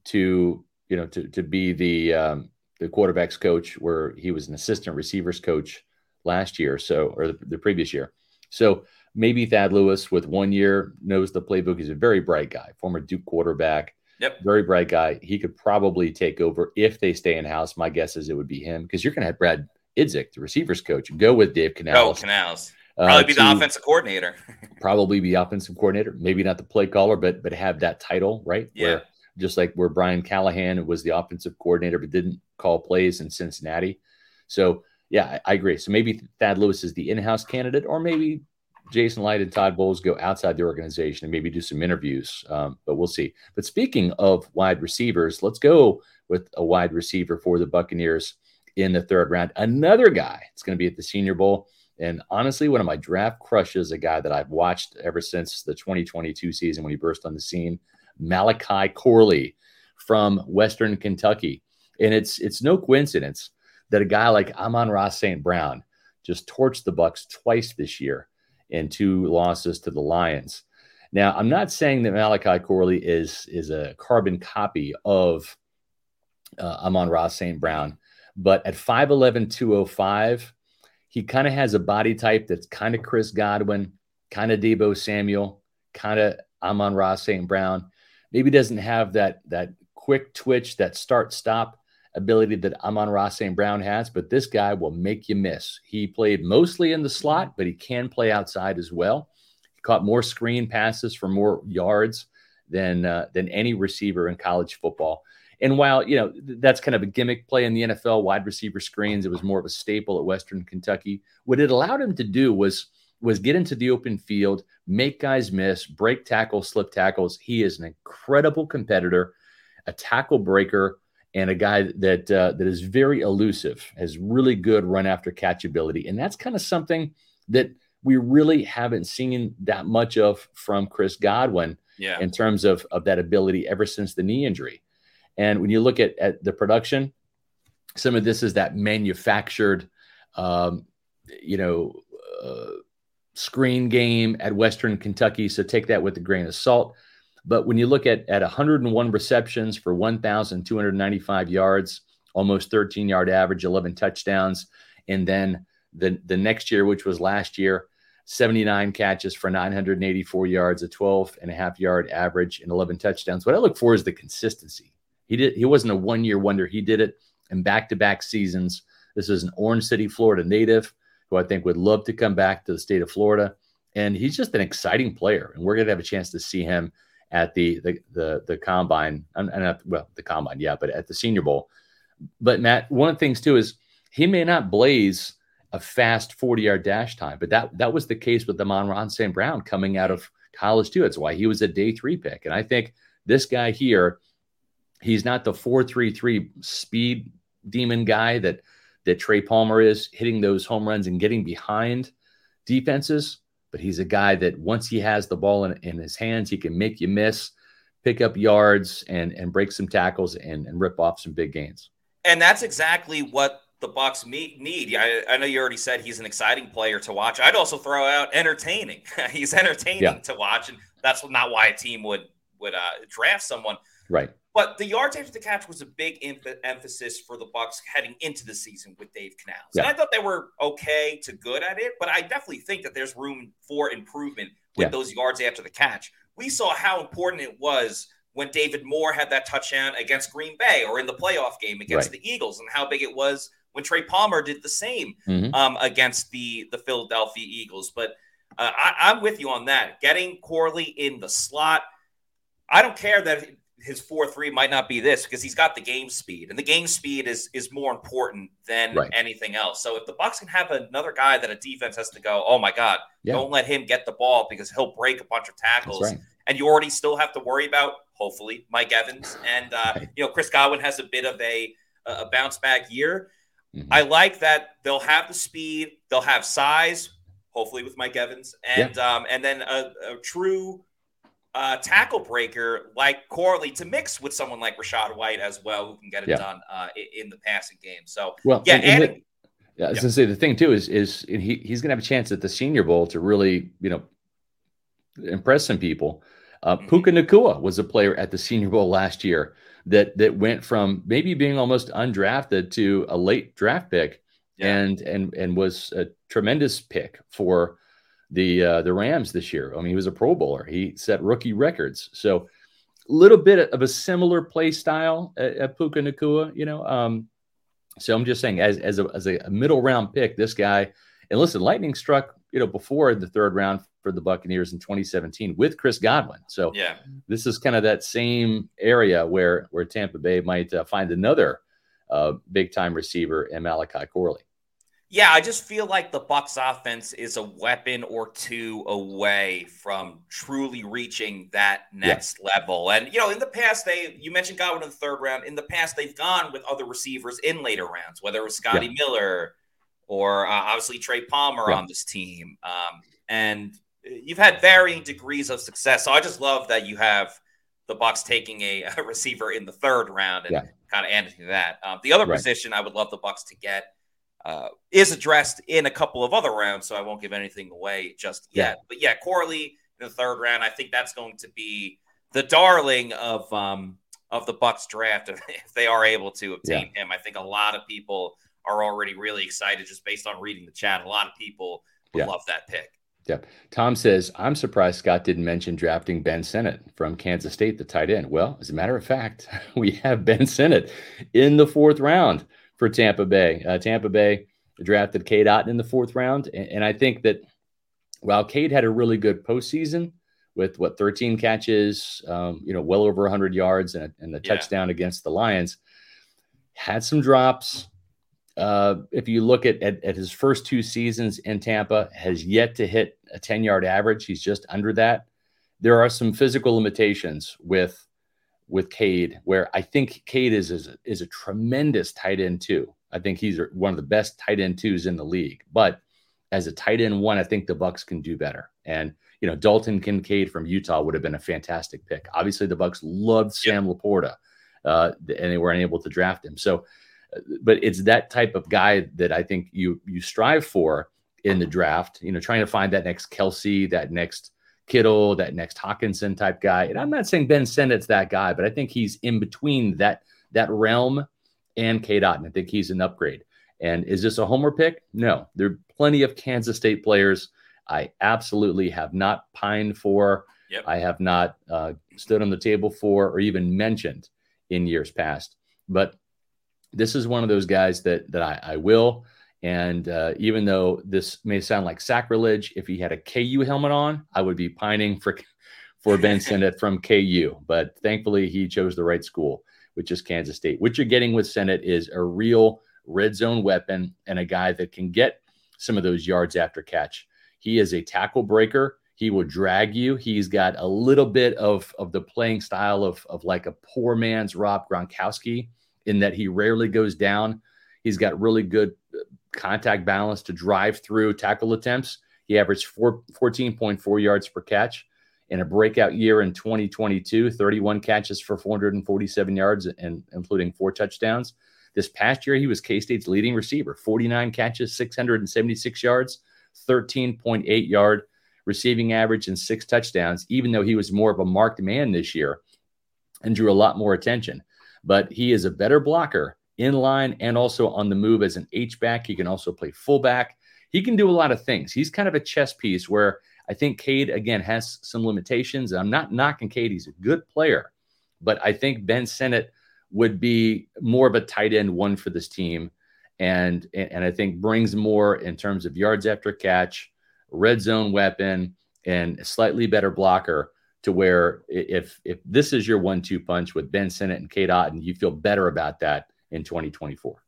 to you know to to be the um, the quarterbacks coach where he was an assistant receivers coach last year so or the, the previous year so maybe Thad Lewis with one year knows the playbook he's a very bright guy former Duke quarterback Yep. Very bright guy. He could probably take over if they stay in house. My guess is it would be him because you're going to have Brad Idzik, the receivers coach, go with Dave Canales. Oh, Canales. Uh, probably uh, be the offensive coordinator. probably be offensive coordinator. Maybe not the play caller, but but have that title, right? Yeah. Where, just like where Brian Callahan was the offensive coordinator but didn't call plays in Cincinnati. So yeah, I, I agree. So maybe Thad Lewis is the in-house candidate, or maybe Jason Licht and Todd Bowles go outside the organization and maybe do some interviews. Um, but we'll see. But speaking of wide receivers, let's go with a wide receiver for the Buccaneers in the third round. Another guy. It's going to be at the Senior Bowl. And honestly, one of my draft crushes, a guy that I've watched ever since the 2022 season when he burst on the scene, Malachi Corley from Western Kentucky. And it's it's no coincidence that a guy like Amon-Ra St. Brown just torched the Bucs twice this year and two losses to the Lions. Now, I'm not saying that Malachi Corley is is a carbon copy of uh, Amon-Ra St. Brown, but at 5'11, 205, he kind of has a body type that's kind of Chris Godwin, kind of Deebo Samuel, kind of Amon-Ra St. Brown. Maybe doesn't have that that quick twitch, that start stop ability that Amon-Ra St. Brown has, but this guy will make you miss. He played mostly in the slot, but he can play outside as well. He caught more screen passes for more yards than uh, than any receiver in college football. And while you know that's kind of a gimmick play in the NFL, wide receiver screens, it was more of a staple at Western Kentucky. What it allowed him to do was was get into the open field, make guys miss, break tackles, slip tackles. He is an incredible competitor, a tackle breaker, and a guy that uh, that is very elusive, has really good run after catch ability, and that's kind of something that we really haven't seen that much of from Chris Godwin. Yeah. in terms of of that ability ever since the knee injury. And when you look at, at the production, some of this is that manufactured, um, you know, uh, screen game at Western Kentucky. So take that with a grain of salt. But when you look at, at 101 receptions for 1,295 yards, almost 13 yard average, 11 touchdowns. And then the, the next year, which was last year, 79 catches for 984 yards, a 12 and a half yard average, and 11 touchdowns. What I look for is the consistency. He did. He wasn't a one year wonder. He did it in back to back seasons. This is an Orange City, Florida native who I think would love to come back to the state of Florida. And he's just an exciting player, and we're going to have a chance to see him at the the the, the combine. And not, well, the combine, yeah, but at the Senior Bowl. But Matt, one of the things too is he may not blaze a fast 40 yard dash time, but that that was the case with the Amon-Ra St. Brown coming out of college too. That's why he was a day three pick. And I think this guy here He's not the four-three-three speed demon guy that that Trey Palmer is hitting those home runs and getting behind defenses. But he's a guy that once he has the ball in, in his hands, he can make you miss, pick up yards, and and break some tackles and, and rip off some big gains. And that's exactly what the Bucs need. I, I, know you already said he's an exciting player to watch. I'd also throw out entertaining. he's entertaining yeah. to watch, and that's not why a team would would uh, draft someone. Right. But the yards after the catch was a big em- emphasis for the Bucs heading into the season with Dave Canales. Yeah. And I thought they were okay to good at it, but I definitely think that there's room for improvement with yeah. those yards after the catch. We saw how important it was when David Moore had that touchdown against Green Bay or in the playoff game against right. the Eagles, and how big it was when Trey Palmer did the same mm-hmm. um, against the the Philadelphia Eagles. But uh, I, I'm with you on that. Getting Corley in the slot. I don't care that his four three might not be this because he's got the game speed, and the game speed is is more important than right. anything else. So if the Bucs can have another guy that a defense has to go, oh my god, yeah. don't let him get the ball because he'll break a bunch of tackles, right. and you already still have to worry about hopefully Mike Evans and uh, right. you know Chris Godwin has a bit of a a bounce back year. Mm-hmm. I like that they'll have the speed, they'll have size, hopefully with Mike Evans, and yeah. um, and then a, a true uh, tackle breaker like Corley to mix with someone like Rachaad White as well, who can get it yeah. done uh, in the passing game. So, well, yeah, and, and the, yeah, I was yeah. gonna say the thing too is is he, he's gonna have a chance at the Senior Bowl to really you know impress some people. Uh, mm-hmm. Puka Nacua was a player at the Senior Bowl last year that that went from maybe being almost undrafted to a late draft pick, yeah. and and and was a tremendous pick for the uh, the Rams this year. I mean, he was a Pro Bowler. He set rookie records. So a little bit of a similar play style at, at Puka Nacua, you know. Um, so I'm just saying, as as a, as a middle round pick, this guy. And listen, Lightning struck, you know, before the third round for the Buccaneers in 2017 with Chris Godwin. So yeah, this is kind of that same area where where Tampa Bay might uh, find another uh, big time receiver in Malachi Corley. Yeah, I just feel like the Bucs offense is a weapon or two away from truly reaching that next yeah. level. And you know, in the past, they you mentioned Godwin in the third round. In the past, they've gone with other receivers in later rounds, whether it was Scotty yeah. Miller or uh, obviously Trey Palmer yeah. on this team. Um, and you've had varying degrees of success. So I just love that you have the Bucs taking a, a receiver in the third round and kind of adding to that. Um, the other right. position I would love the Bucs to get uh, is addressed in a couple of other rounds, so I won't give anything away just yet. Yeah. But yeah, Corley in the third round, I think that's going to be the darling of um, of the Bucs draft if, they are able to obtain yeah. him. I think a lot of people are already really excited just based on reading the chat. A lot of people yeah. love that pick. Yeah. Tom says, I'm surprised Scott didn't mention drafting Ben Sinnott from Kansas State, the tight end. Well, as a matter of fact, we have Ben Sinnott in the fourth round for Tampa Bay. Uh, Tampa Bay drafted Cade Otton in the fourth round, and, and I think that while Cade had a really good postseason with what 13 catches, um, you know, well over 100 yards and, and the yeah. touchdown against the Lions, had some drops. Uh, if you look at, at, at his first two seasons in Tampa, has yet to hit a 10 yard average. He's just under that. There are some physical limitations with with Cade, where I think Cade is is a, is a tremendous tight end too. I think he's one of the best tight end twos in the league. But as a tight end one, I think the Bucs can do better. And you know, Dalton Kincaid from Utah would have been a fantastic pick. Obviously, the Bucs loved Sam LaPorta, uh, and they were unable to draft him. So, uh, but it's that type of guy that I think you you strive for in the draft. You know, trying to find that next Kelsey, that next Kittle, that next Hockenson type guy. And I'm not saying Ben Sinnott's that guy, but I think he's in between that that realm and K. Dot. And I think he's an upgrade. And is this a homer pick? No. There are plenty of Kansas State players I absolutely have not pined for. Yep. I have not uh, stood on the table for or even mentioned in years past. But this is one of those guys that that I, I will. And uh, even though this may sound like sacrilege, if he had a KU helmet on, I would be pining for for Ben Sinnott from KU. But thankfully, he chose the right school, which is Kansas State. What you're getting with Sinnott is a real red zone weapon and a guy that can get some of those yards after catch. He is a tackle breaker. He will drag you. He's got a little bit of, of the playing style of, of like a poor man's Rob Gronkowski in that he rarely goes down. He's got really good contact balance to drive through tackle attempts. He averaged four, 14.4 yards per catch. In a breakout year in 2022, 31 catches for 447 yards, and including four touchdowns. This past year, he was K State's leading receiver 49 catches, 676 yards, 13.8 yard receiving average, and six touchdowns, even though he was more of a marked man this year and drew a lot more attention. But he is a better blocker in line and also on the move as an H back. He can also play fullback. He can do a lot of things. He's kind of a chess piece where I think Cade again has some limitations. I'm not knocking Cade; he's a good player, but I think Ben Sinnott would be more of a tight end one for this team, and and I think brings more in terms of yards after catch, red zone weapon, and a slightly better blocker to where if if this is your one-two punch with Ben Sinnott and Cade Otton, you feel better about that in 2024.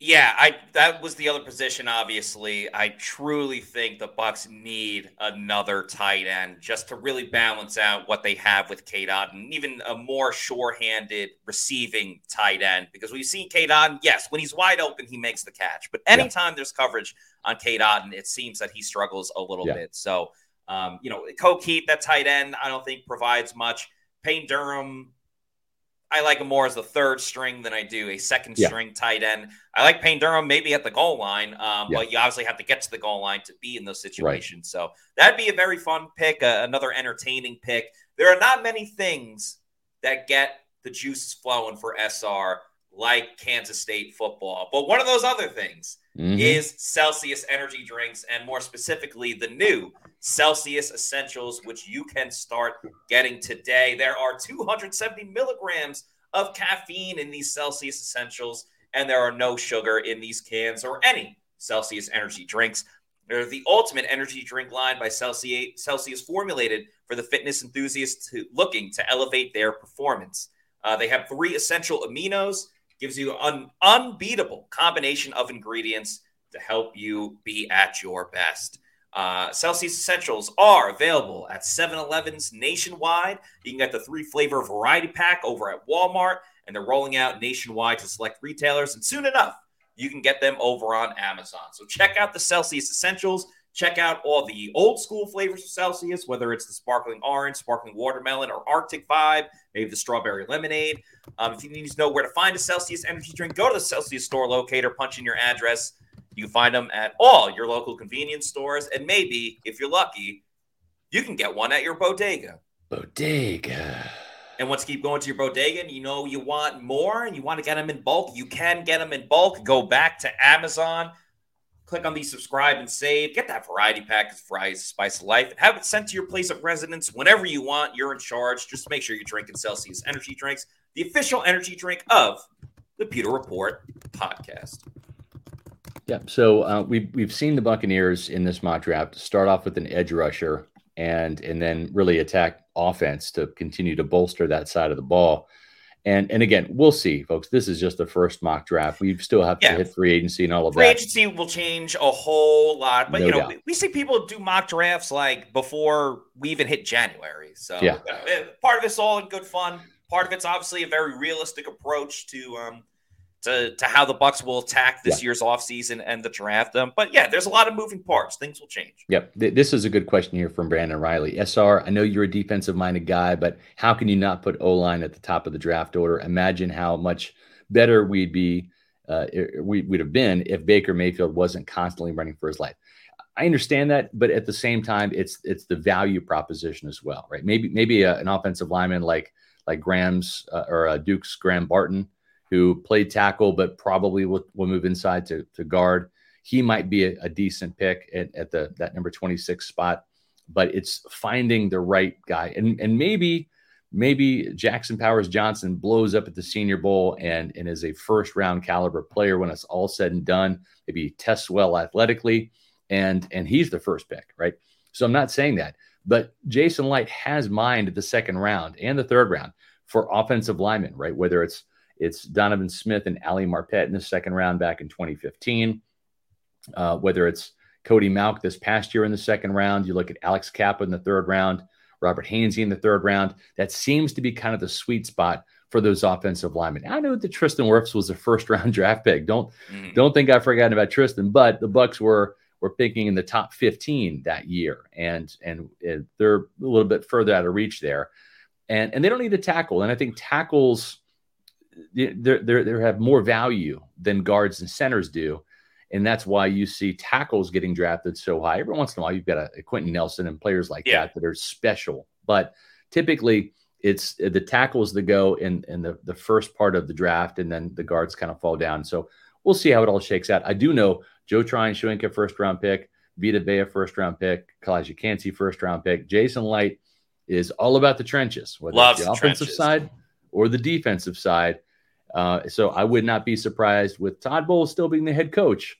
Yeah, I that was the other position. Obviously, I truly think the Bucs need another tight end just to really balance out what they have with Cade Otton, even a more sure-handed receiving tight end. Because we've seen Cade Otton, yes, when he's wide open, he makes the catch, but anytime yeah. there's coverage on Cade Otton, it seems that he struggles a little yeah. bit. So, um, you know, Kieft, that tight end, I don't think provides much. Payne Durham, I like him more as the third string than I do a second yeah. string tight end. I like Payne Durham maybe at the goal line, um, yeah. but you obviously have to get to the goal line to be in those situations. Right. So that'd be a very fun pick, uh, another entertaining pick. There are not many things that get the juices flowing for SR like Kansas State football. But one of those other things mm-hmm. is Celsius energy drinks, and more specifically, the new Celsius Essentials, which you can start getting today. There are 270 milligrams of caffeine in these Celsius Essentials, and there are no sugar in these cans or any Celsius energy drinks. They're the ultimate energy drink line by Celsius, Celsius formulated for the fitness enthusiasts to, looking to elevate their performance. Uh, they have three essential aminos gives you an unbeatable combination of ingredients to help you be at your best. Uh, Celsius Essentials are available at 7 Elevens nationwide. You can get the three flavor variety pack over at Walmart, and they're rolling out nationwide to select retailers. And soon enough, you can get them over on Amazon. So check out the Celsius Essentials. Check out all the old school flavors of Celsius, whether it's the sparkling orange, sparkling watermelon, or Arctic vibe, maybe the strawberry lemonade. Um, if you need to know where to find a Celsius energy drink, go to the Celsius store locator, punch in your address. You can find them at all your local convenience stores. And maybe, if you're lucky, you can get one at your bodega. Bodega. And once you keep going to your bodega and you know you want more and you want to get them in bulk, you can get them in bulk. Go back to Amazon click on the subscribe and save. Get that variety pack because variety is spice of life and have it sent to your place of residence whenever you want. You're in charge. Just make sure you're drinking Celsius energy drinks, the official energy drink of the Pewter Report podcast. Yeah, so uh, we've we've seen the Buccaneers in this mock draft start off with an edge rusher and and then really attack offense to continue to bolster that side of the ball. And and again, we'll see, folks. This is just the first mock draft. We still have yeah. to hit free agency and all of free that. Free agency will change a whole lot, but no you know, we, we, see people do mock drafts like before we even hit January. So yeah, uh, part of it's all in good fun. Part of it's obviously a very realistic approach to um, to, to how the Bucs will attack this yeah. year's offseason and the draft. Um, but yeah, there's a lot of moving parts. Things will change. Yep. This is a good question here from Brandon Riley. SR, I know you're a defensive minded guy, but how can you not put O line at the top of the draft order? Imagine how much better we'd be. Uh, we would have been if Baker Mayfield wasn't constantly running for his life. I understand that, but at the same time, it's it's the value proposition as well, right? Maybe maybe a, an offensive lineman like like Graham's uh, or uh, Duke's Graham Barton who played tackle but probably will, will move inside to, to guard. He might be a, a decent pick at, at the that number 26 spot, but it's finding the right guy. And and maybe maybe Jackson Powers Johnson blows up at the Senior Bowl and, and is a first round caliber player when it's all said and done. Maybe he tests well athletically and and he's the first pick, right? So I'm not saying that, but Jason Licht has mined the second round and the third round for offensive linemen, right? Whether it's it's Donovan Smith and Ali Marpet in the second round back in 2015. Uh, whether it's Cody Mauch this past year in the second round, you look at Alex Cappa in the third round, Robert Hainsey in the third round. That seems to be kind of the sweet spot for those offensive linemen. I know that Tristan Wirfs was a first round draft pick. Don't mm. don't think I've forgotten about Tristan, but the Bucs were were picking in the top 15 that year, and and they're a little bit further out of reach there, and and they don't need a tackle. And I think tackles they they have more value than guards and centers do. And that's why you see tackles getting drafted so high. Every once in a while, you've got a, a Quenton Nelson and players like yeah. that that are special. But typically, it's uh, the tackles that go in, in the, the first part of the draft, and then the guards kind of fall down. So we'll see how it all shakes out. I do know Joe Tryon-Shoyinka, first round pick, Vita Vea, first round pick, Calijah Kancey, first round pick. Jason Licht is all about the trenches, whether Loves it's the offensive trenches. side or the defensive side. Uh, so I would not be surprised with Todd Bowles still being the head coach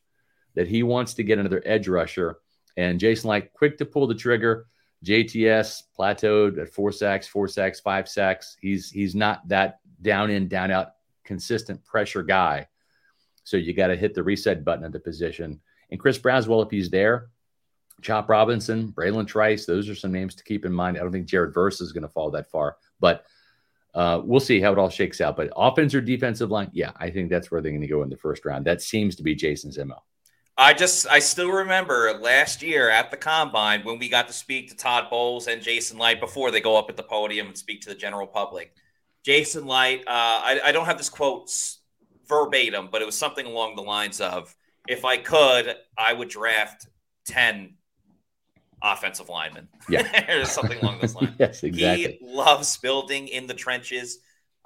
that he wants to get another edge rusher. And Jason Licht, quick to pull the trigger. JTS plateaued at four sacks, four sacks, five sacks. He's he's not that down in, down out, consistent pressure guy. So you got to hit the reset button at the position. And Chris Braswell, if he's there, Chop Robinson, Bralen Trice, those are some names to keep in mind. I don't think Jared Verse is going to fall that far, but uh, we'll see how it all shakes out. But offense or defensive line, yeah, I think that's where they're going to go in the first round. That seems to be Jason's MO. I just I still remember last year at the combine when we got to speak to Todd Bowles and Jason Licht before they go up at the podium and speak to the general public. Jason Licht, uh, I, I don't have this quote verbatim, but it was something along the lines of, "If I could, I would draft ten offensive lineman. Yeah, or something along those lines. yes, exactly. He loves building in the trenches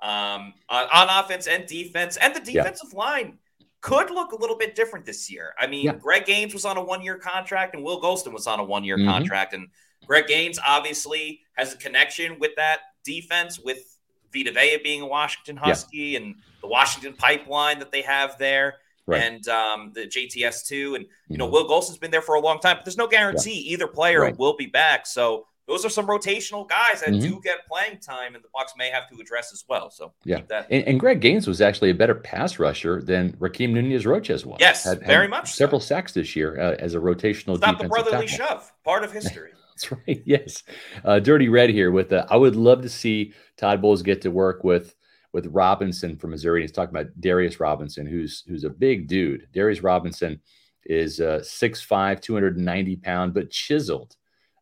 um, on, on offense and defense, and the defensive yeah. line could look a little bit different this year. I mean, yeah. Greg Gaines was on a one year contract and Will Gholston was on a one year mm-hmm. contract. And Greg Gaines obviously has a connection with that defense, with Vita Vea being a Washington Husky yeah. and the Washington pipeline that they have there. Right. And um, the JTS two, and you know mm-hmm. Will Gholston's been there for a long time, but there's no guarantee yeah. either player right. will be back. So those are some rotational guys that mm-hmm. do get playing time, and the Bucs may have to address as well. So yeah, and, and, Greg Gaines was actually a better pass rusher than Rakeem Nunez Roches was. Yes, had, very had much. Several so. sacks this year uh, as a rotational. It's not the brotherly tackle. shove, part of history. That's right. Yes, uh, Dirty Red here with. Uh, I would love to see Todd Bowles get to work with with Robinson from Missouri. He's talking about Darius Robinson, who's who's a big dude. Darius Robinson is uh, 6'5", 290 pound, but chiseled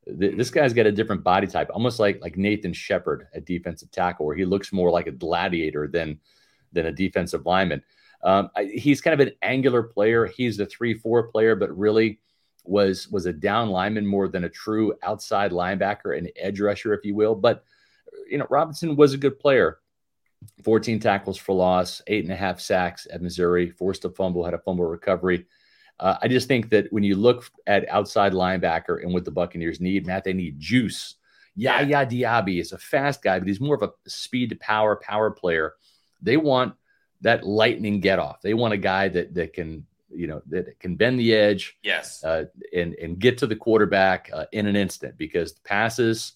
this guy's got a different body type, almost like like Nathan Shepherd at defensive tackle, where he looks more like a gladiator than than a defensive lineman. Um, he's kind of an angular player. He's a three-four player, but really was was a down lineman more than a true outside linebacker, an edge rusher, if you will. But you know, Robinson was a good player. 14 tackles for loss, eight and a half sacks at Missouri, forced a fumble, had a fumble recovery. Uh, I just think that when you look at outside linebacker and what the Buccaneers need, Matt, they need juice. Yaya Diaby is a fast guy, but he's more of a speed to power power player. They want that lightning get off. They want a guy that that can you know that can bend the edge, yes, uh, and and get to the quarterback uh, in an instant because the passes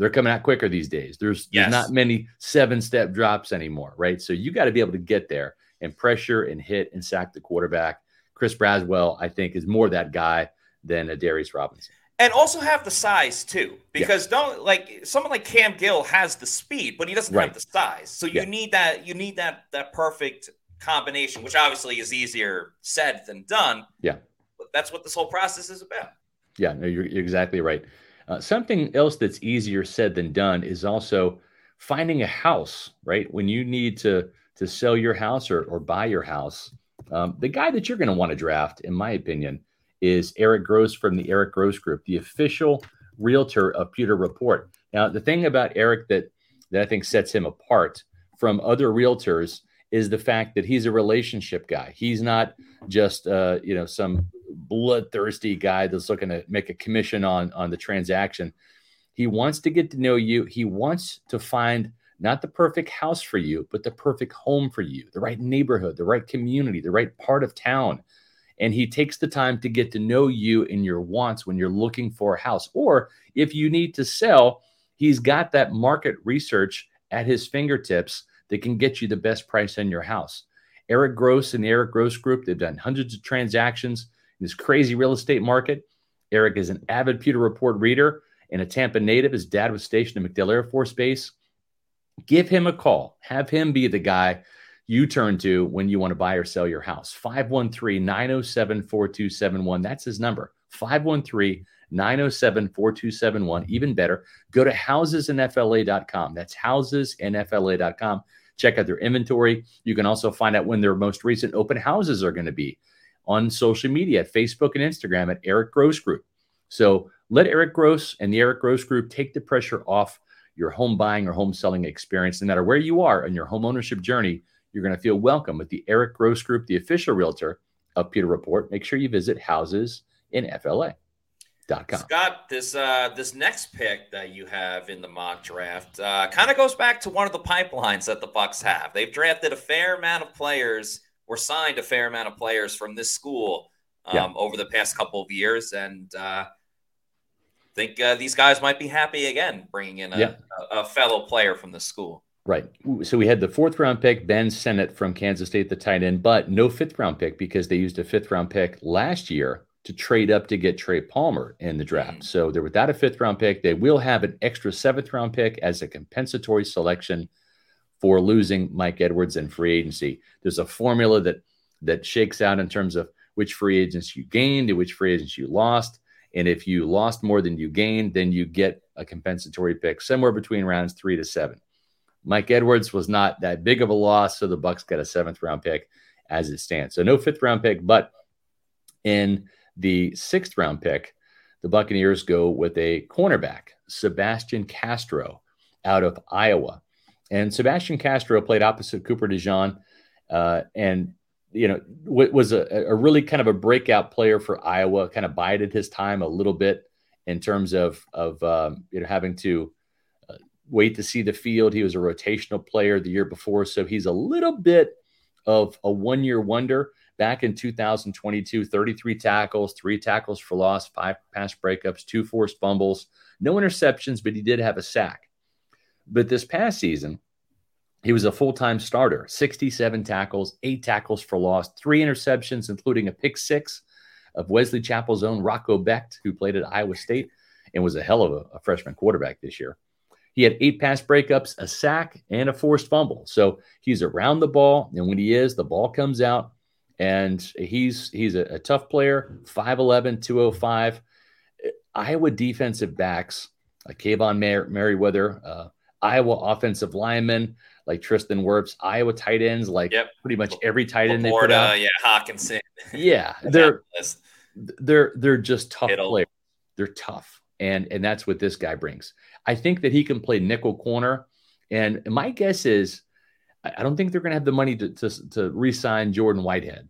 they're coming out quicker these days. There's, yes. there's not many seven step drops anymore, right? So you got to be able to get there and pressure and hit and sack the quarterback. Chris Braswell, I think, is more that guy than a Darius Robinson. And also have the size too, because yeah. don't like someone like Cam Gill has the speed, but he doesn't right. have the size. So you yeah. need that. You need that that perfect combination, which obviously is easier said than done. Yeah, but that's what this whole process is about. Yeah, no, you're, you're exactly right. Uh, something else that's easier said than done is also finding a house. Right when you need to to sell your house or or buy your house um, the guy that you're going to want to draft, in my opinion, is Eric Gross from the Eric Gross Group, the official realtor of Pewter Report. Now, the thing about Eric that that I think sets him apart from other realtors is the fact that he's a relationship guy. He's not just uh, you know some bloodthirsty guy that's looking to make a commission on on the transaction. He wants to get to know you. He wants to find not the perfect house for you, but the perfect home for you, the right neighborhood, the right community, the right part of town. And he takes the time to get to know you and your wants when you're looking for a house. Or if you need to sell, he's got that market research at his fingertips that can get you the best price on your house. Eric Gross and the Eric Gross Group, they've done hundreds of transactions this crazy real estate market. Eric is an avid Pewter Report reader and a Tampa native. His dad was stationed at MacDill Air Force Base. Give him a call. Have him be the guy you turn to when you want to buy or sell your house. 513 907 4271. That's his number. 513 907 4271. Even better, go to housesinfla.com. That's housesinfla.com. Check out their inventory. You can also find out when their most recent open houses are going to be on social media at Facebook and Instagram at Eric Gross Group. So let Eric Gross and the Eric Gross Group take the pressure off your home buying or home selling experience. No matter where you are in your home ownership journey, you're going to feel welcome with the Eric Gross Group, the official realtor of Pewter Report. Make sure you visit houses in FLA. Scott, this uh, this next pick that you have in the mock draft uh, kind of goes back to one of the pipelines that the Bucs have. They've drafted a fair amount of players or signed a fair amount of players from this school um, yeah. over the past couple of years, and uh, think uh, these guys might be happy again, bringing in a, yeah. a, a, fellow player from the school. Right. So we had the fourth round pick, Ben Sinnott from Kansas State, the tight end, but no fifth round pick because they used a fifth round pick last year to trade up to get Trey Palmer in the draft. Mm-hmm. So they're without a fifth round pick. They will have an extra seventh round pick as a compensatory selection for losing Mike Edwards in free agency. There's a formula that that shakes out in terms of which free agents you gained and which free agents you lost. And if you lost more than you gained, then you get a compensatory pick somewhere between rounds three to seven. Mike Edwards was not that big of a loss, so the Bucks got a seventh round pick as it stands. So no fifth round pick, but in the sixth round pick, the Buccaneers go with a cornerback, Sebastian Castro, out of Iowa. And Sebastian Castro played opposite Cooper DeJean, uh, and you know was a, a, really kind of a breakout player for Iowa. Kind of bided his time a little bit in terms of of um, you know having to uh, wait to see the field. He was a rotational player the year before, so he's a little bit of a one year wonder back in 2022 33 tackles, three tackles for loss, five pass breakups, two forced fumbles, no interceptions, but he did have a sack. But this past season, he was a full time starter 67 tackles, eight tackles for loss, three interceptions, including a pick six of Wesley Chapel's own Rocco Becht, who played at Iowa State and was a hell of a, a freshman quarterback this year. He had eight pass breakups, a sack, and a forced fumble. So he's around the ball. And when he is, the ball comes out and he's he's a, a tough player 5'11 205 iowa defensive backs like Kaevon Mer- merriweather uh, iowa offensive linemen like tristan wirfs iowa tight ends like yep. pretty much every tight end they put out yeah hockenson yeah they're they're they're just tough Hittle. players they're tough and and that's what this guy brings i think that he can play nickel corner and my guess is I don't think they're going to have the money to, to, to re sign Jordan Whitehead.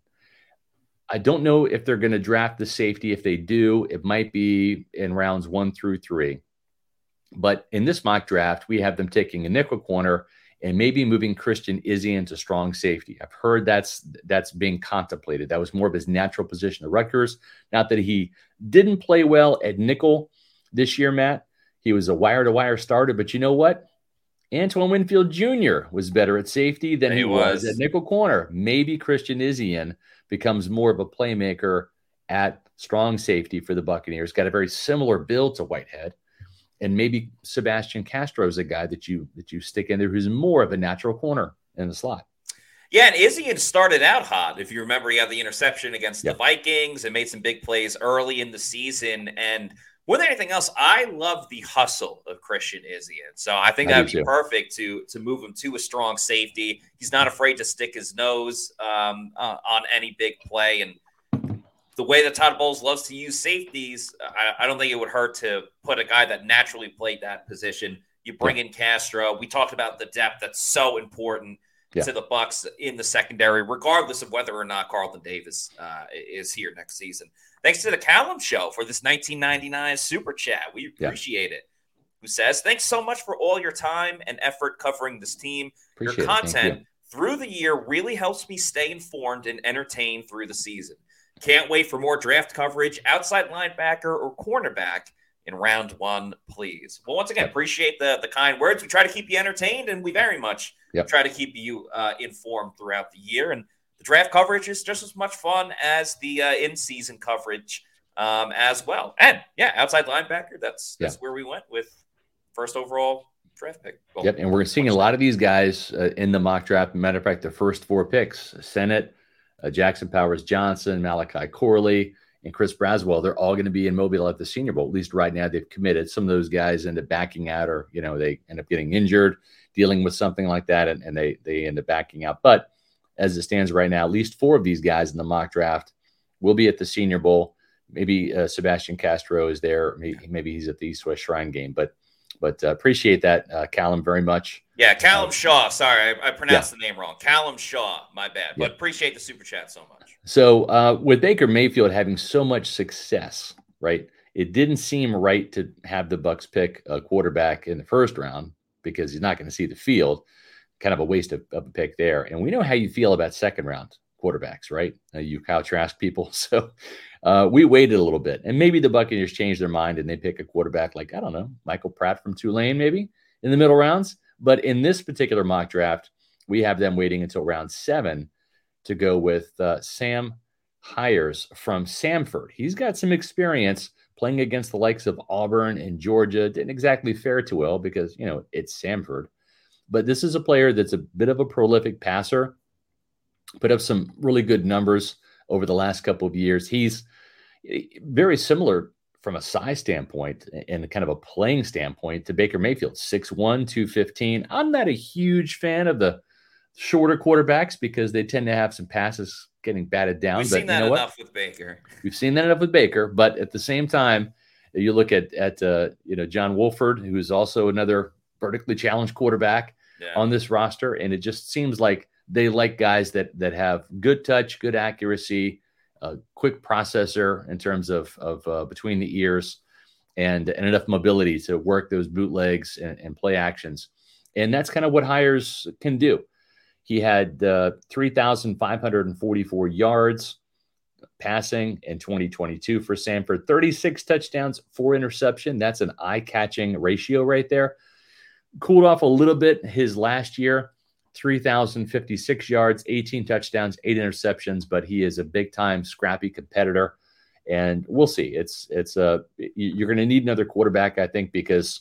I don't know if they're going to draft the safety. If they do, it might be in rounds one through three. But in this mock draft, we have them taking a nickel corner and maybe moving Christian Izien into strong safety. I've heard that's that's being contemplated. That was more of his natural position at Rutgers. Not that he didn't play well at nickel this year, Matt. He was a wire to wire starter, but you know what? Antoine Winfield Jr. was better at safety than he, he was. was. at nickel corner. Maybe Christian Izien becomes more of a playmaker at strong safety for the Buccaneers. Got a very similar build to Whitehead. And maybe Sebastian Castro is a guy that you that you stick in there who's more of a natural corner in the slot. Yeah, and Izzy had started out hot. If you remember, he had the interception against yep. the Vikings and made some big plays early in the season. And more than anything else, I love the hustle of Christian Izien. So I think that'd be too. perfect to to move him to a strong safety. He's not afraid to stick his nose um, uh, on any big play, and the way that Todd Bowles loves to use safeties, I, I, don't think it would hurt to put a guy that naturally played that position. You bring yeah. in Castro. We talked about the depth that's so important yeah. to the Bucks in the secondary, regardless of whether or not Carlton Davis uh, is here next season. Thanks to the Callum Shaw for this 1999 super chat. We appreciate yeah. it. Who says, Thanks so much for all your time and effort covering this team. Appreciate your content you. through the year really helps me stay informed and entertained through the season. Can't wait for more draft coverage, outside linebacker or cornerback in round one, please. Well, once again, appreciate the, the kind words. We try to keep you entertained, and we very much yep. try to keep you uh, informed throughout the year. And the draft coverage is just as much fun as the uh, in-season coverage um, as well. And yeah, outside linebacker. That's that's yeah. where we went with first overall draft pick. Well, yep, and we're seeing a lot of these guys uh, in the mock draft. Matter of fact, the first four picks: Sinnott, uh, Jackson Powers Johnson, Malachi Corley, and Chris Braswell. They're all going to be in Mobile at the Senior Bowl. At least right now, they've committed. Some of those guys end up backing out, or you know, they end up getting injured, dealing with something like that, and, and they they end up backing out. But as it stands right now, at least four of these guys in the mock draft will be at the Senior Bowl. Maybe uh, Sebastian Castro is there. Maybe, maybe, he's at the East West Shrine game. But but uh, appreciate that, uh, Callum, very much. Yeah, Callum uh, Shaw. Sorry, I, I pronounced yeah. the name wrong. Callum Shaw. My bad. But yeah. appreciate the super chat so much. So uh, with Baker Mayfield having so much success, right? It didn't seem right to have the Bucs pick a quarterback in the first round because he's not going to see the field kind of a waste of, of, a pick there. And we know how you feel about second round quarterbacks, right? Uh, you Kyle Trask people. So uh, we waited a little bit, and maybe the Buccaneers changed their mind and they pick a quarterback like I don't know Michael Pratt from Tulane, maybe in the middle rounds. But in this particular mock draft, we have them waiting until round seven to go with uh, Sam Hires from Samford. He's got some experience playing against the likes of Auburn and Georgia. Didn't exactly fare too well because you know it's Samford, but this is a player that's a bit of a prolific passer. Put up some really good numbers over the last couple of years. He's very similar from a size standpoint and kind of a playing standpoint to Baker Mayfield, 6'1, 215. I'm not a huge fan of the shorter quarterbacks because they tend to have some passes getting batted down. We've but seen that you know enough what? with Baker. We've seen that enough with Baker, but at the same time, you look at at uh, you know John Wolford, who is also another vertically challenged quarterback Yeah. on this roster, and it just seems like they like guys that that have good touch, good accuracy, a quick processor in terms of of uh, between the ears, and and enough mobility to work those bootlegs and, and play actions, and that's kind of what hires can do. He had uh, 3,544 yards passing in 2022 for Samford, 36 touchdowns, four interception. That's an eye catching ratio right there. Cooled off a little bit his last year, 3,056 yards, 18 touchdowns, eight interceptions, but he is a big time scrappy competitor. And we'll see. It's, it's uh, a, you're going to need another quarterback, I think, because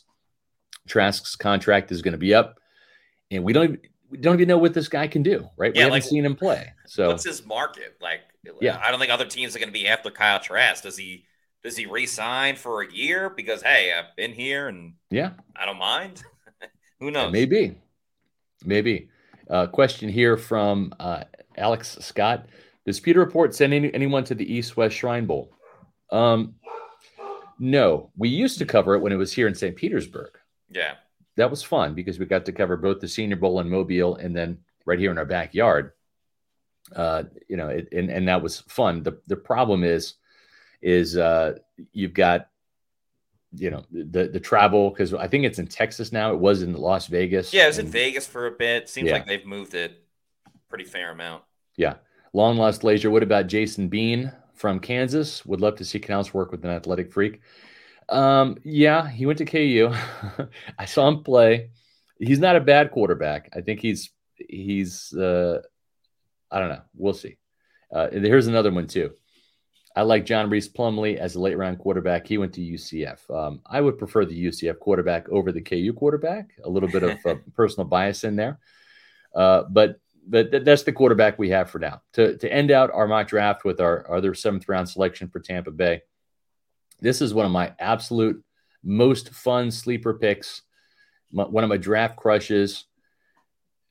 Trask's contract is going to be up. And we don't, we don't even know what this guy can do, right? we haven't like, seen him play. So What's his market? Like, Yeah. I don't think other teams are going to be after Kyle Trask. Does he? Does he re-sign for a year? Because hey, I've been here and yeah, I don't mind. Who knows? Maybe, maybe. Uh, question here from uh, Alex Scott: Does Pewter Report send any, anyone to the East West Shrine Bowl? Um, no, we used to cover it when it was here in St. Petersburg. Yeah. That was fun because we got to cover both the Senior Bowl in Mobile and then right here in our backyard. Uh, you know, it, and and that was fun. The the problem is, is uh, you've got, you know, the the travel because I think it's in Texas now. It was in Las Vegas. Yeah, it was in Vegas for a bit. Seems Yeah. like they've moved it pretty fair amount. Yeah. Long lost leisure. What about Jason Bean from Kansas? Would love to see Canales work with an athletic freak. Um, yeah, he went to KU. I saw him play. He's not a bad quarterback. I think he's he's uh I don't know. We'll see. Uh here's another one too. I like John Rhys Plumlee as a late round quarterback. He went to UCF. Um, I would prefer the UCF quarterback over the KU quarterback. A little bit of uh, personal bias in there, uh, but but th- that's the quarterback we have for now. To to end out our mock draft with our, other seventh round selection for Tampa Bay. This is one of my absolute most fun sleeper picks. My, one of my draft crushes.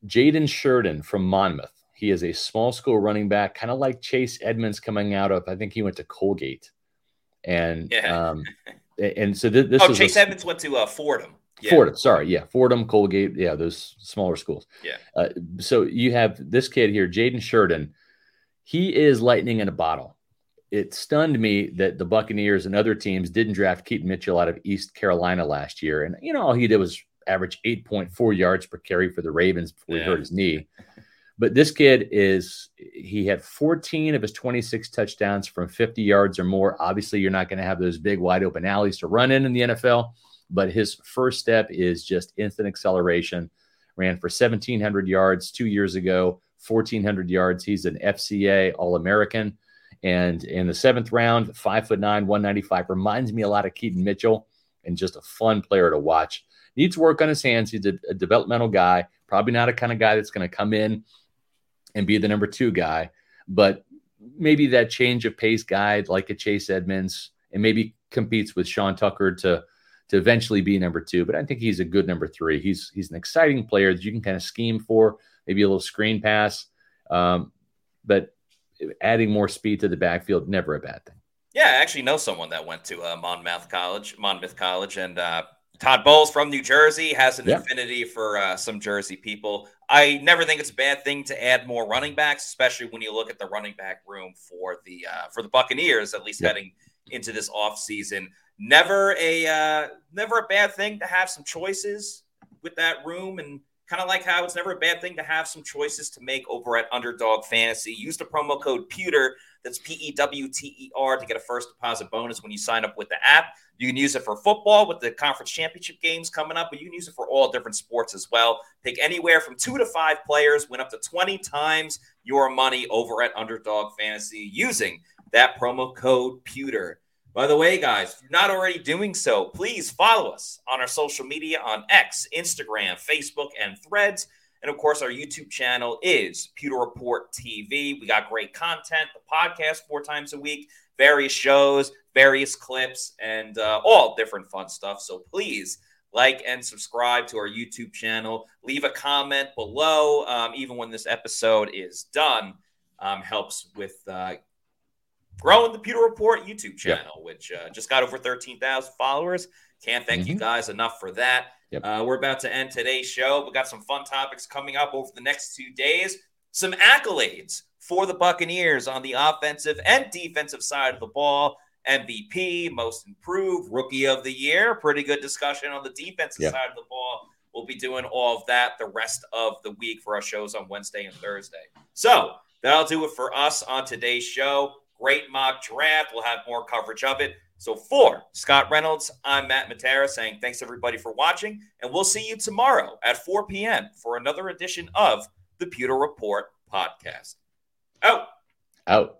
Jaden Shirden from Monmouth. He is a small school running back, kind of like Chase Edmonds coming out of. I think he went to Colgate, and Yeah. um, and so th- this oh, Chase a, Edmonds went to uh, Fordham. Yeah. Fordham, sorry, yeah, Fordham, Colgate, yeah, those smaller schools. Yeah. Uh, so you have this kid here, Jaden Shirden. He is lightning in a bottle. It stunned me that the Buccaneers and other teams didn't draft Keaton Mitchell out of East Carolina last year, and you know all he did was average eight point four yards per carry for the Ravens before he hurt his knee. But this kid is he had 14 of his 26 touchdowns from 50 yards or more. Obviously, you're not going to have those big wide open alleys to run in in the NFL but his first step is just instant acceleration. Ran for 1,700 yards two years ago, 1,400 yards. He's an FCA All American. And in the seventh round, five foot nine, 195, reminds me a lot of Keaton Mitchell and just a fun player to watch. Needs work on his hands. He's a, a developmental guy, probably not a kind of guy that's going to come in and be the number two guy, but maybe that change of pace guy like a Chase Edmonds and maybe competes with Sean Tucker to to eventually be number two. But I think he's a good number three. He's he's an exciting player that you can kind of scheme for, maybe a little screen pass. Um, but adding more speed to the backfield, never a bad thing. Yeah, I actually know someone that went to uh, Monmouth College, Monmouth College, and uh, Todd Bowles from New Jersey has an Yeah. affinity for uh, some Jersey people. I never think it's a bad thing to add more running backs, especially when you look at the running back room for the uh, for the Buccaneers, at least Yeah. heading into this offseason. Never a uh, never a bad thing to have some choices with that room and kind of like how it's never a bad thing to have some choices to make over at Underdog Fantasy. Use the promo code Pewter, that's P E W T E R, to get a first deposit bonus when you sign up with the app. You can use it for football with the conference championship games coming up, but you can use it for all different sports as well. Pick anywhere from two to five players, win up to 20 times your money over at Underdog Fantasy using that promo code Pewter. By the way, guys, if you're not already doing so, please follow us on our social media on X, Instagram, Facebook, and Threads. And of course, our YouTube channel is Pewter Report TV. We got great content, the podcast four times a week, various shows, various clips, and uh, all different fun stuff. So please like and subscribe to our YouTube channel. Leave a comment below, um, even when this episode is done. Um, helps with uh, growing the Pewter Report YouTube channel, which uh, just got over 13,000 followers. Can't thank mm-hmm. you guys enough for that. Yep. Uh, we're about to end today's show. We got some fun topics coming up over the next two days. Some accolades for the Buccaneers on the offensive and defensive side of the ball. MVP, most improved, rookie of the year. Pretty good discussion on the defensive yep. side of the ball. We'll be doing all of that the rest of the week for our shows on Wednesday and Thursday. So that'll do it for us on today's show. Great mock draft. We'll have more coverage of it. So for Scott Reynolds, I'm Matt Matera saying thanks everybody for watching, and we'll see you tomorrow at 4 p.m. for another edition of the Pewter Report podcast. Out. Out.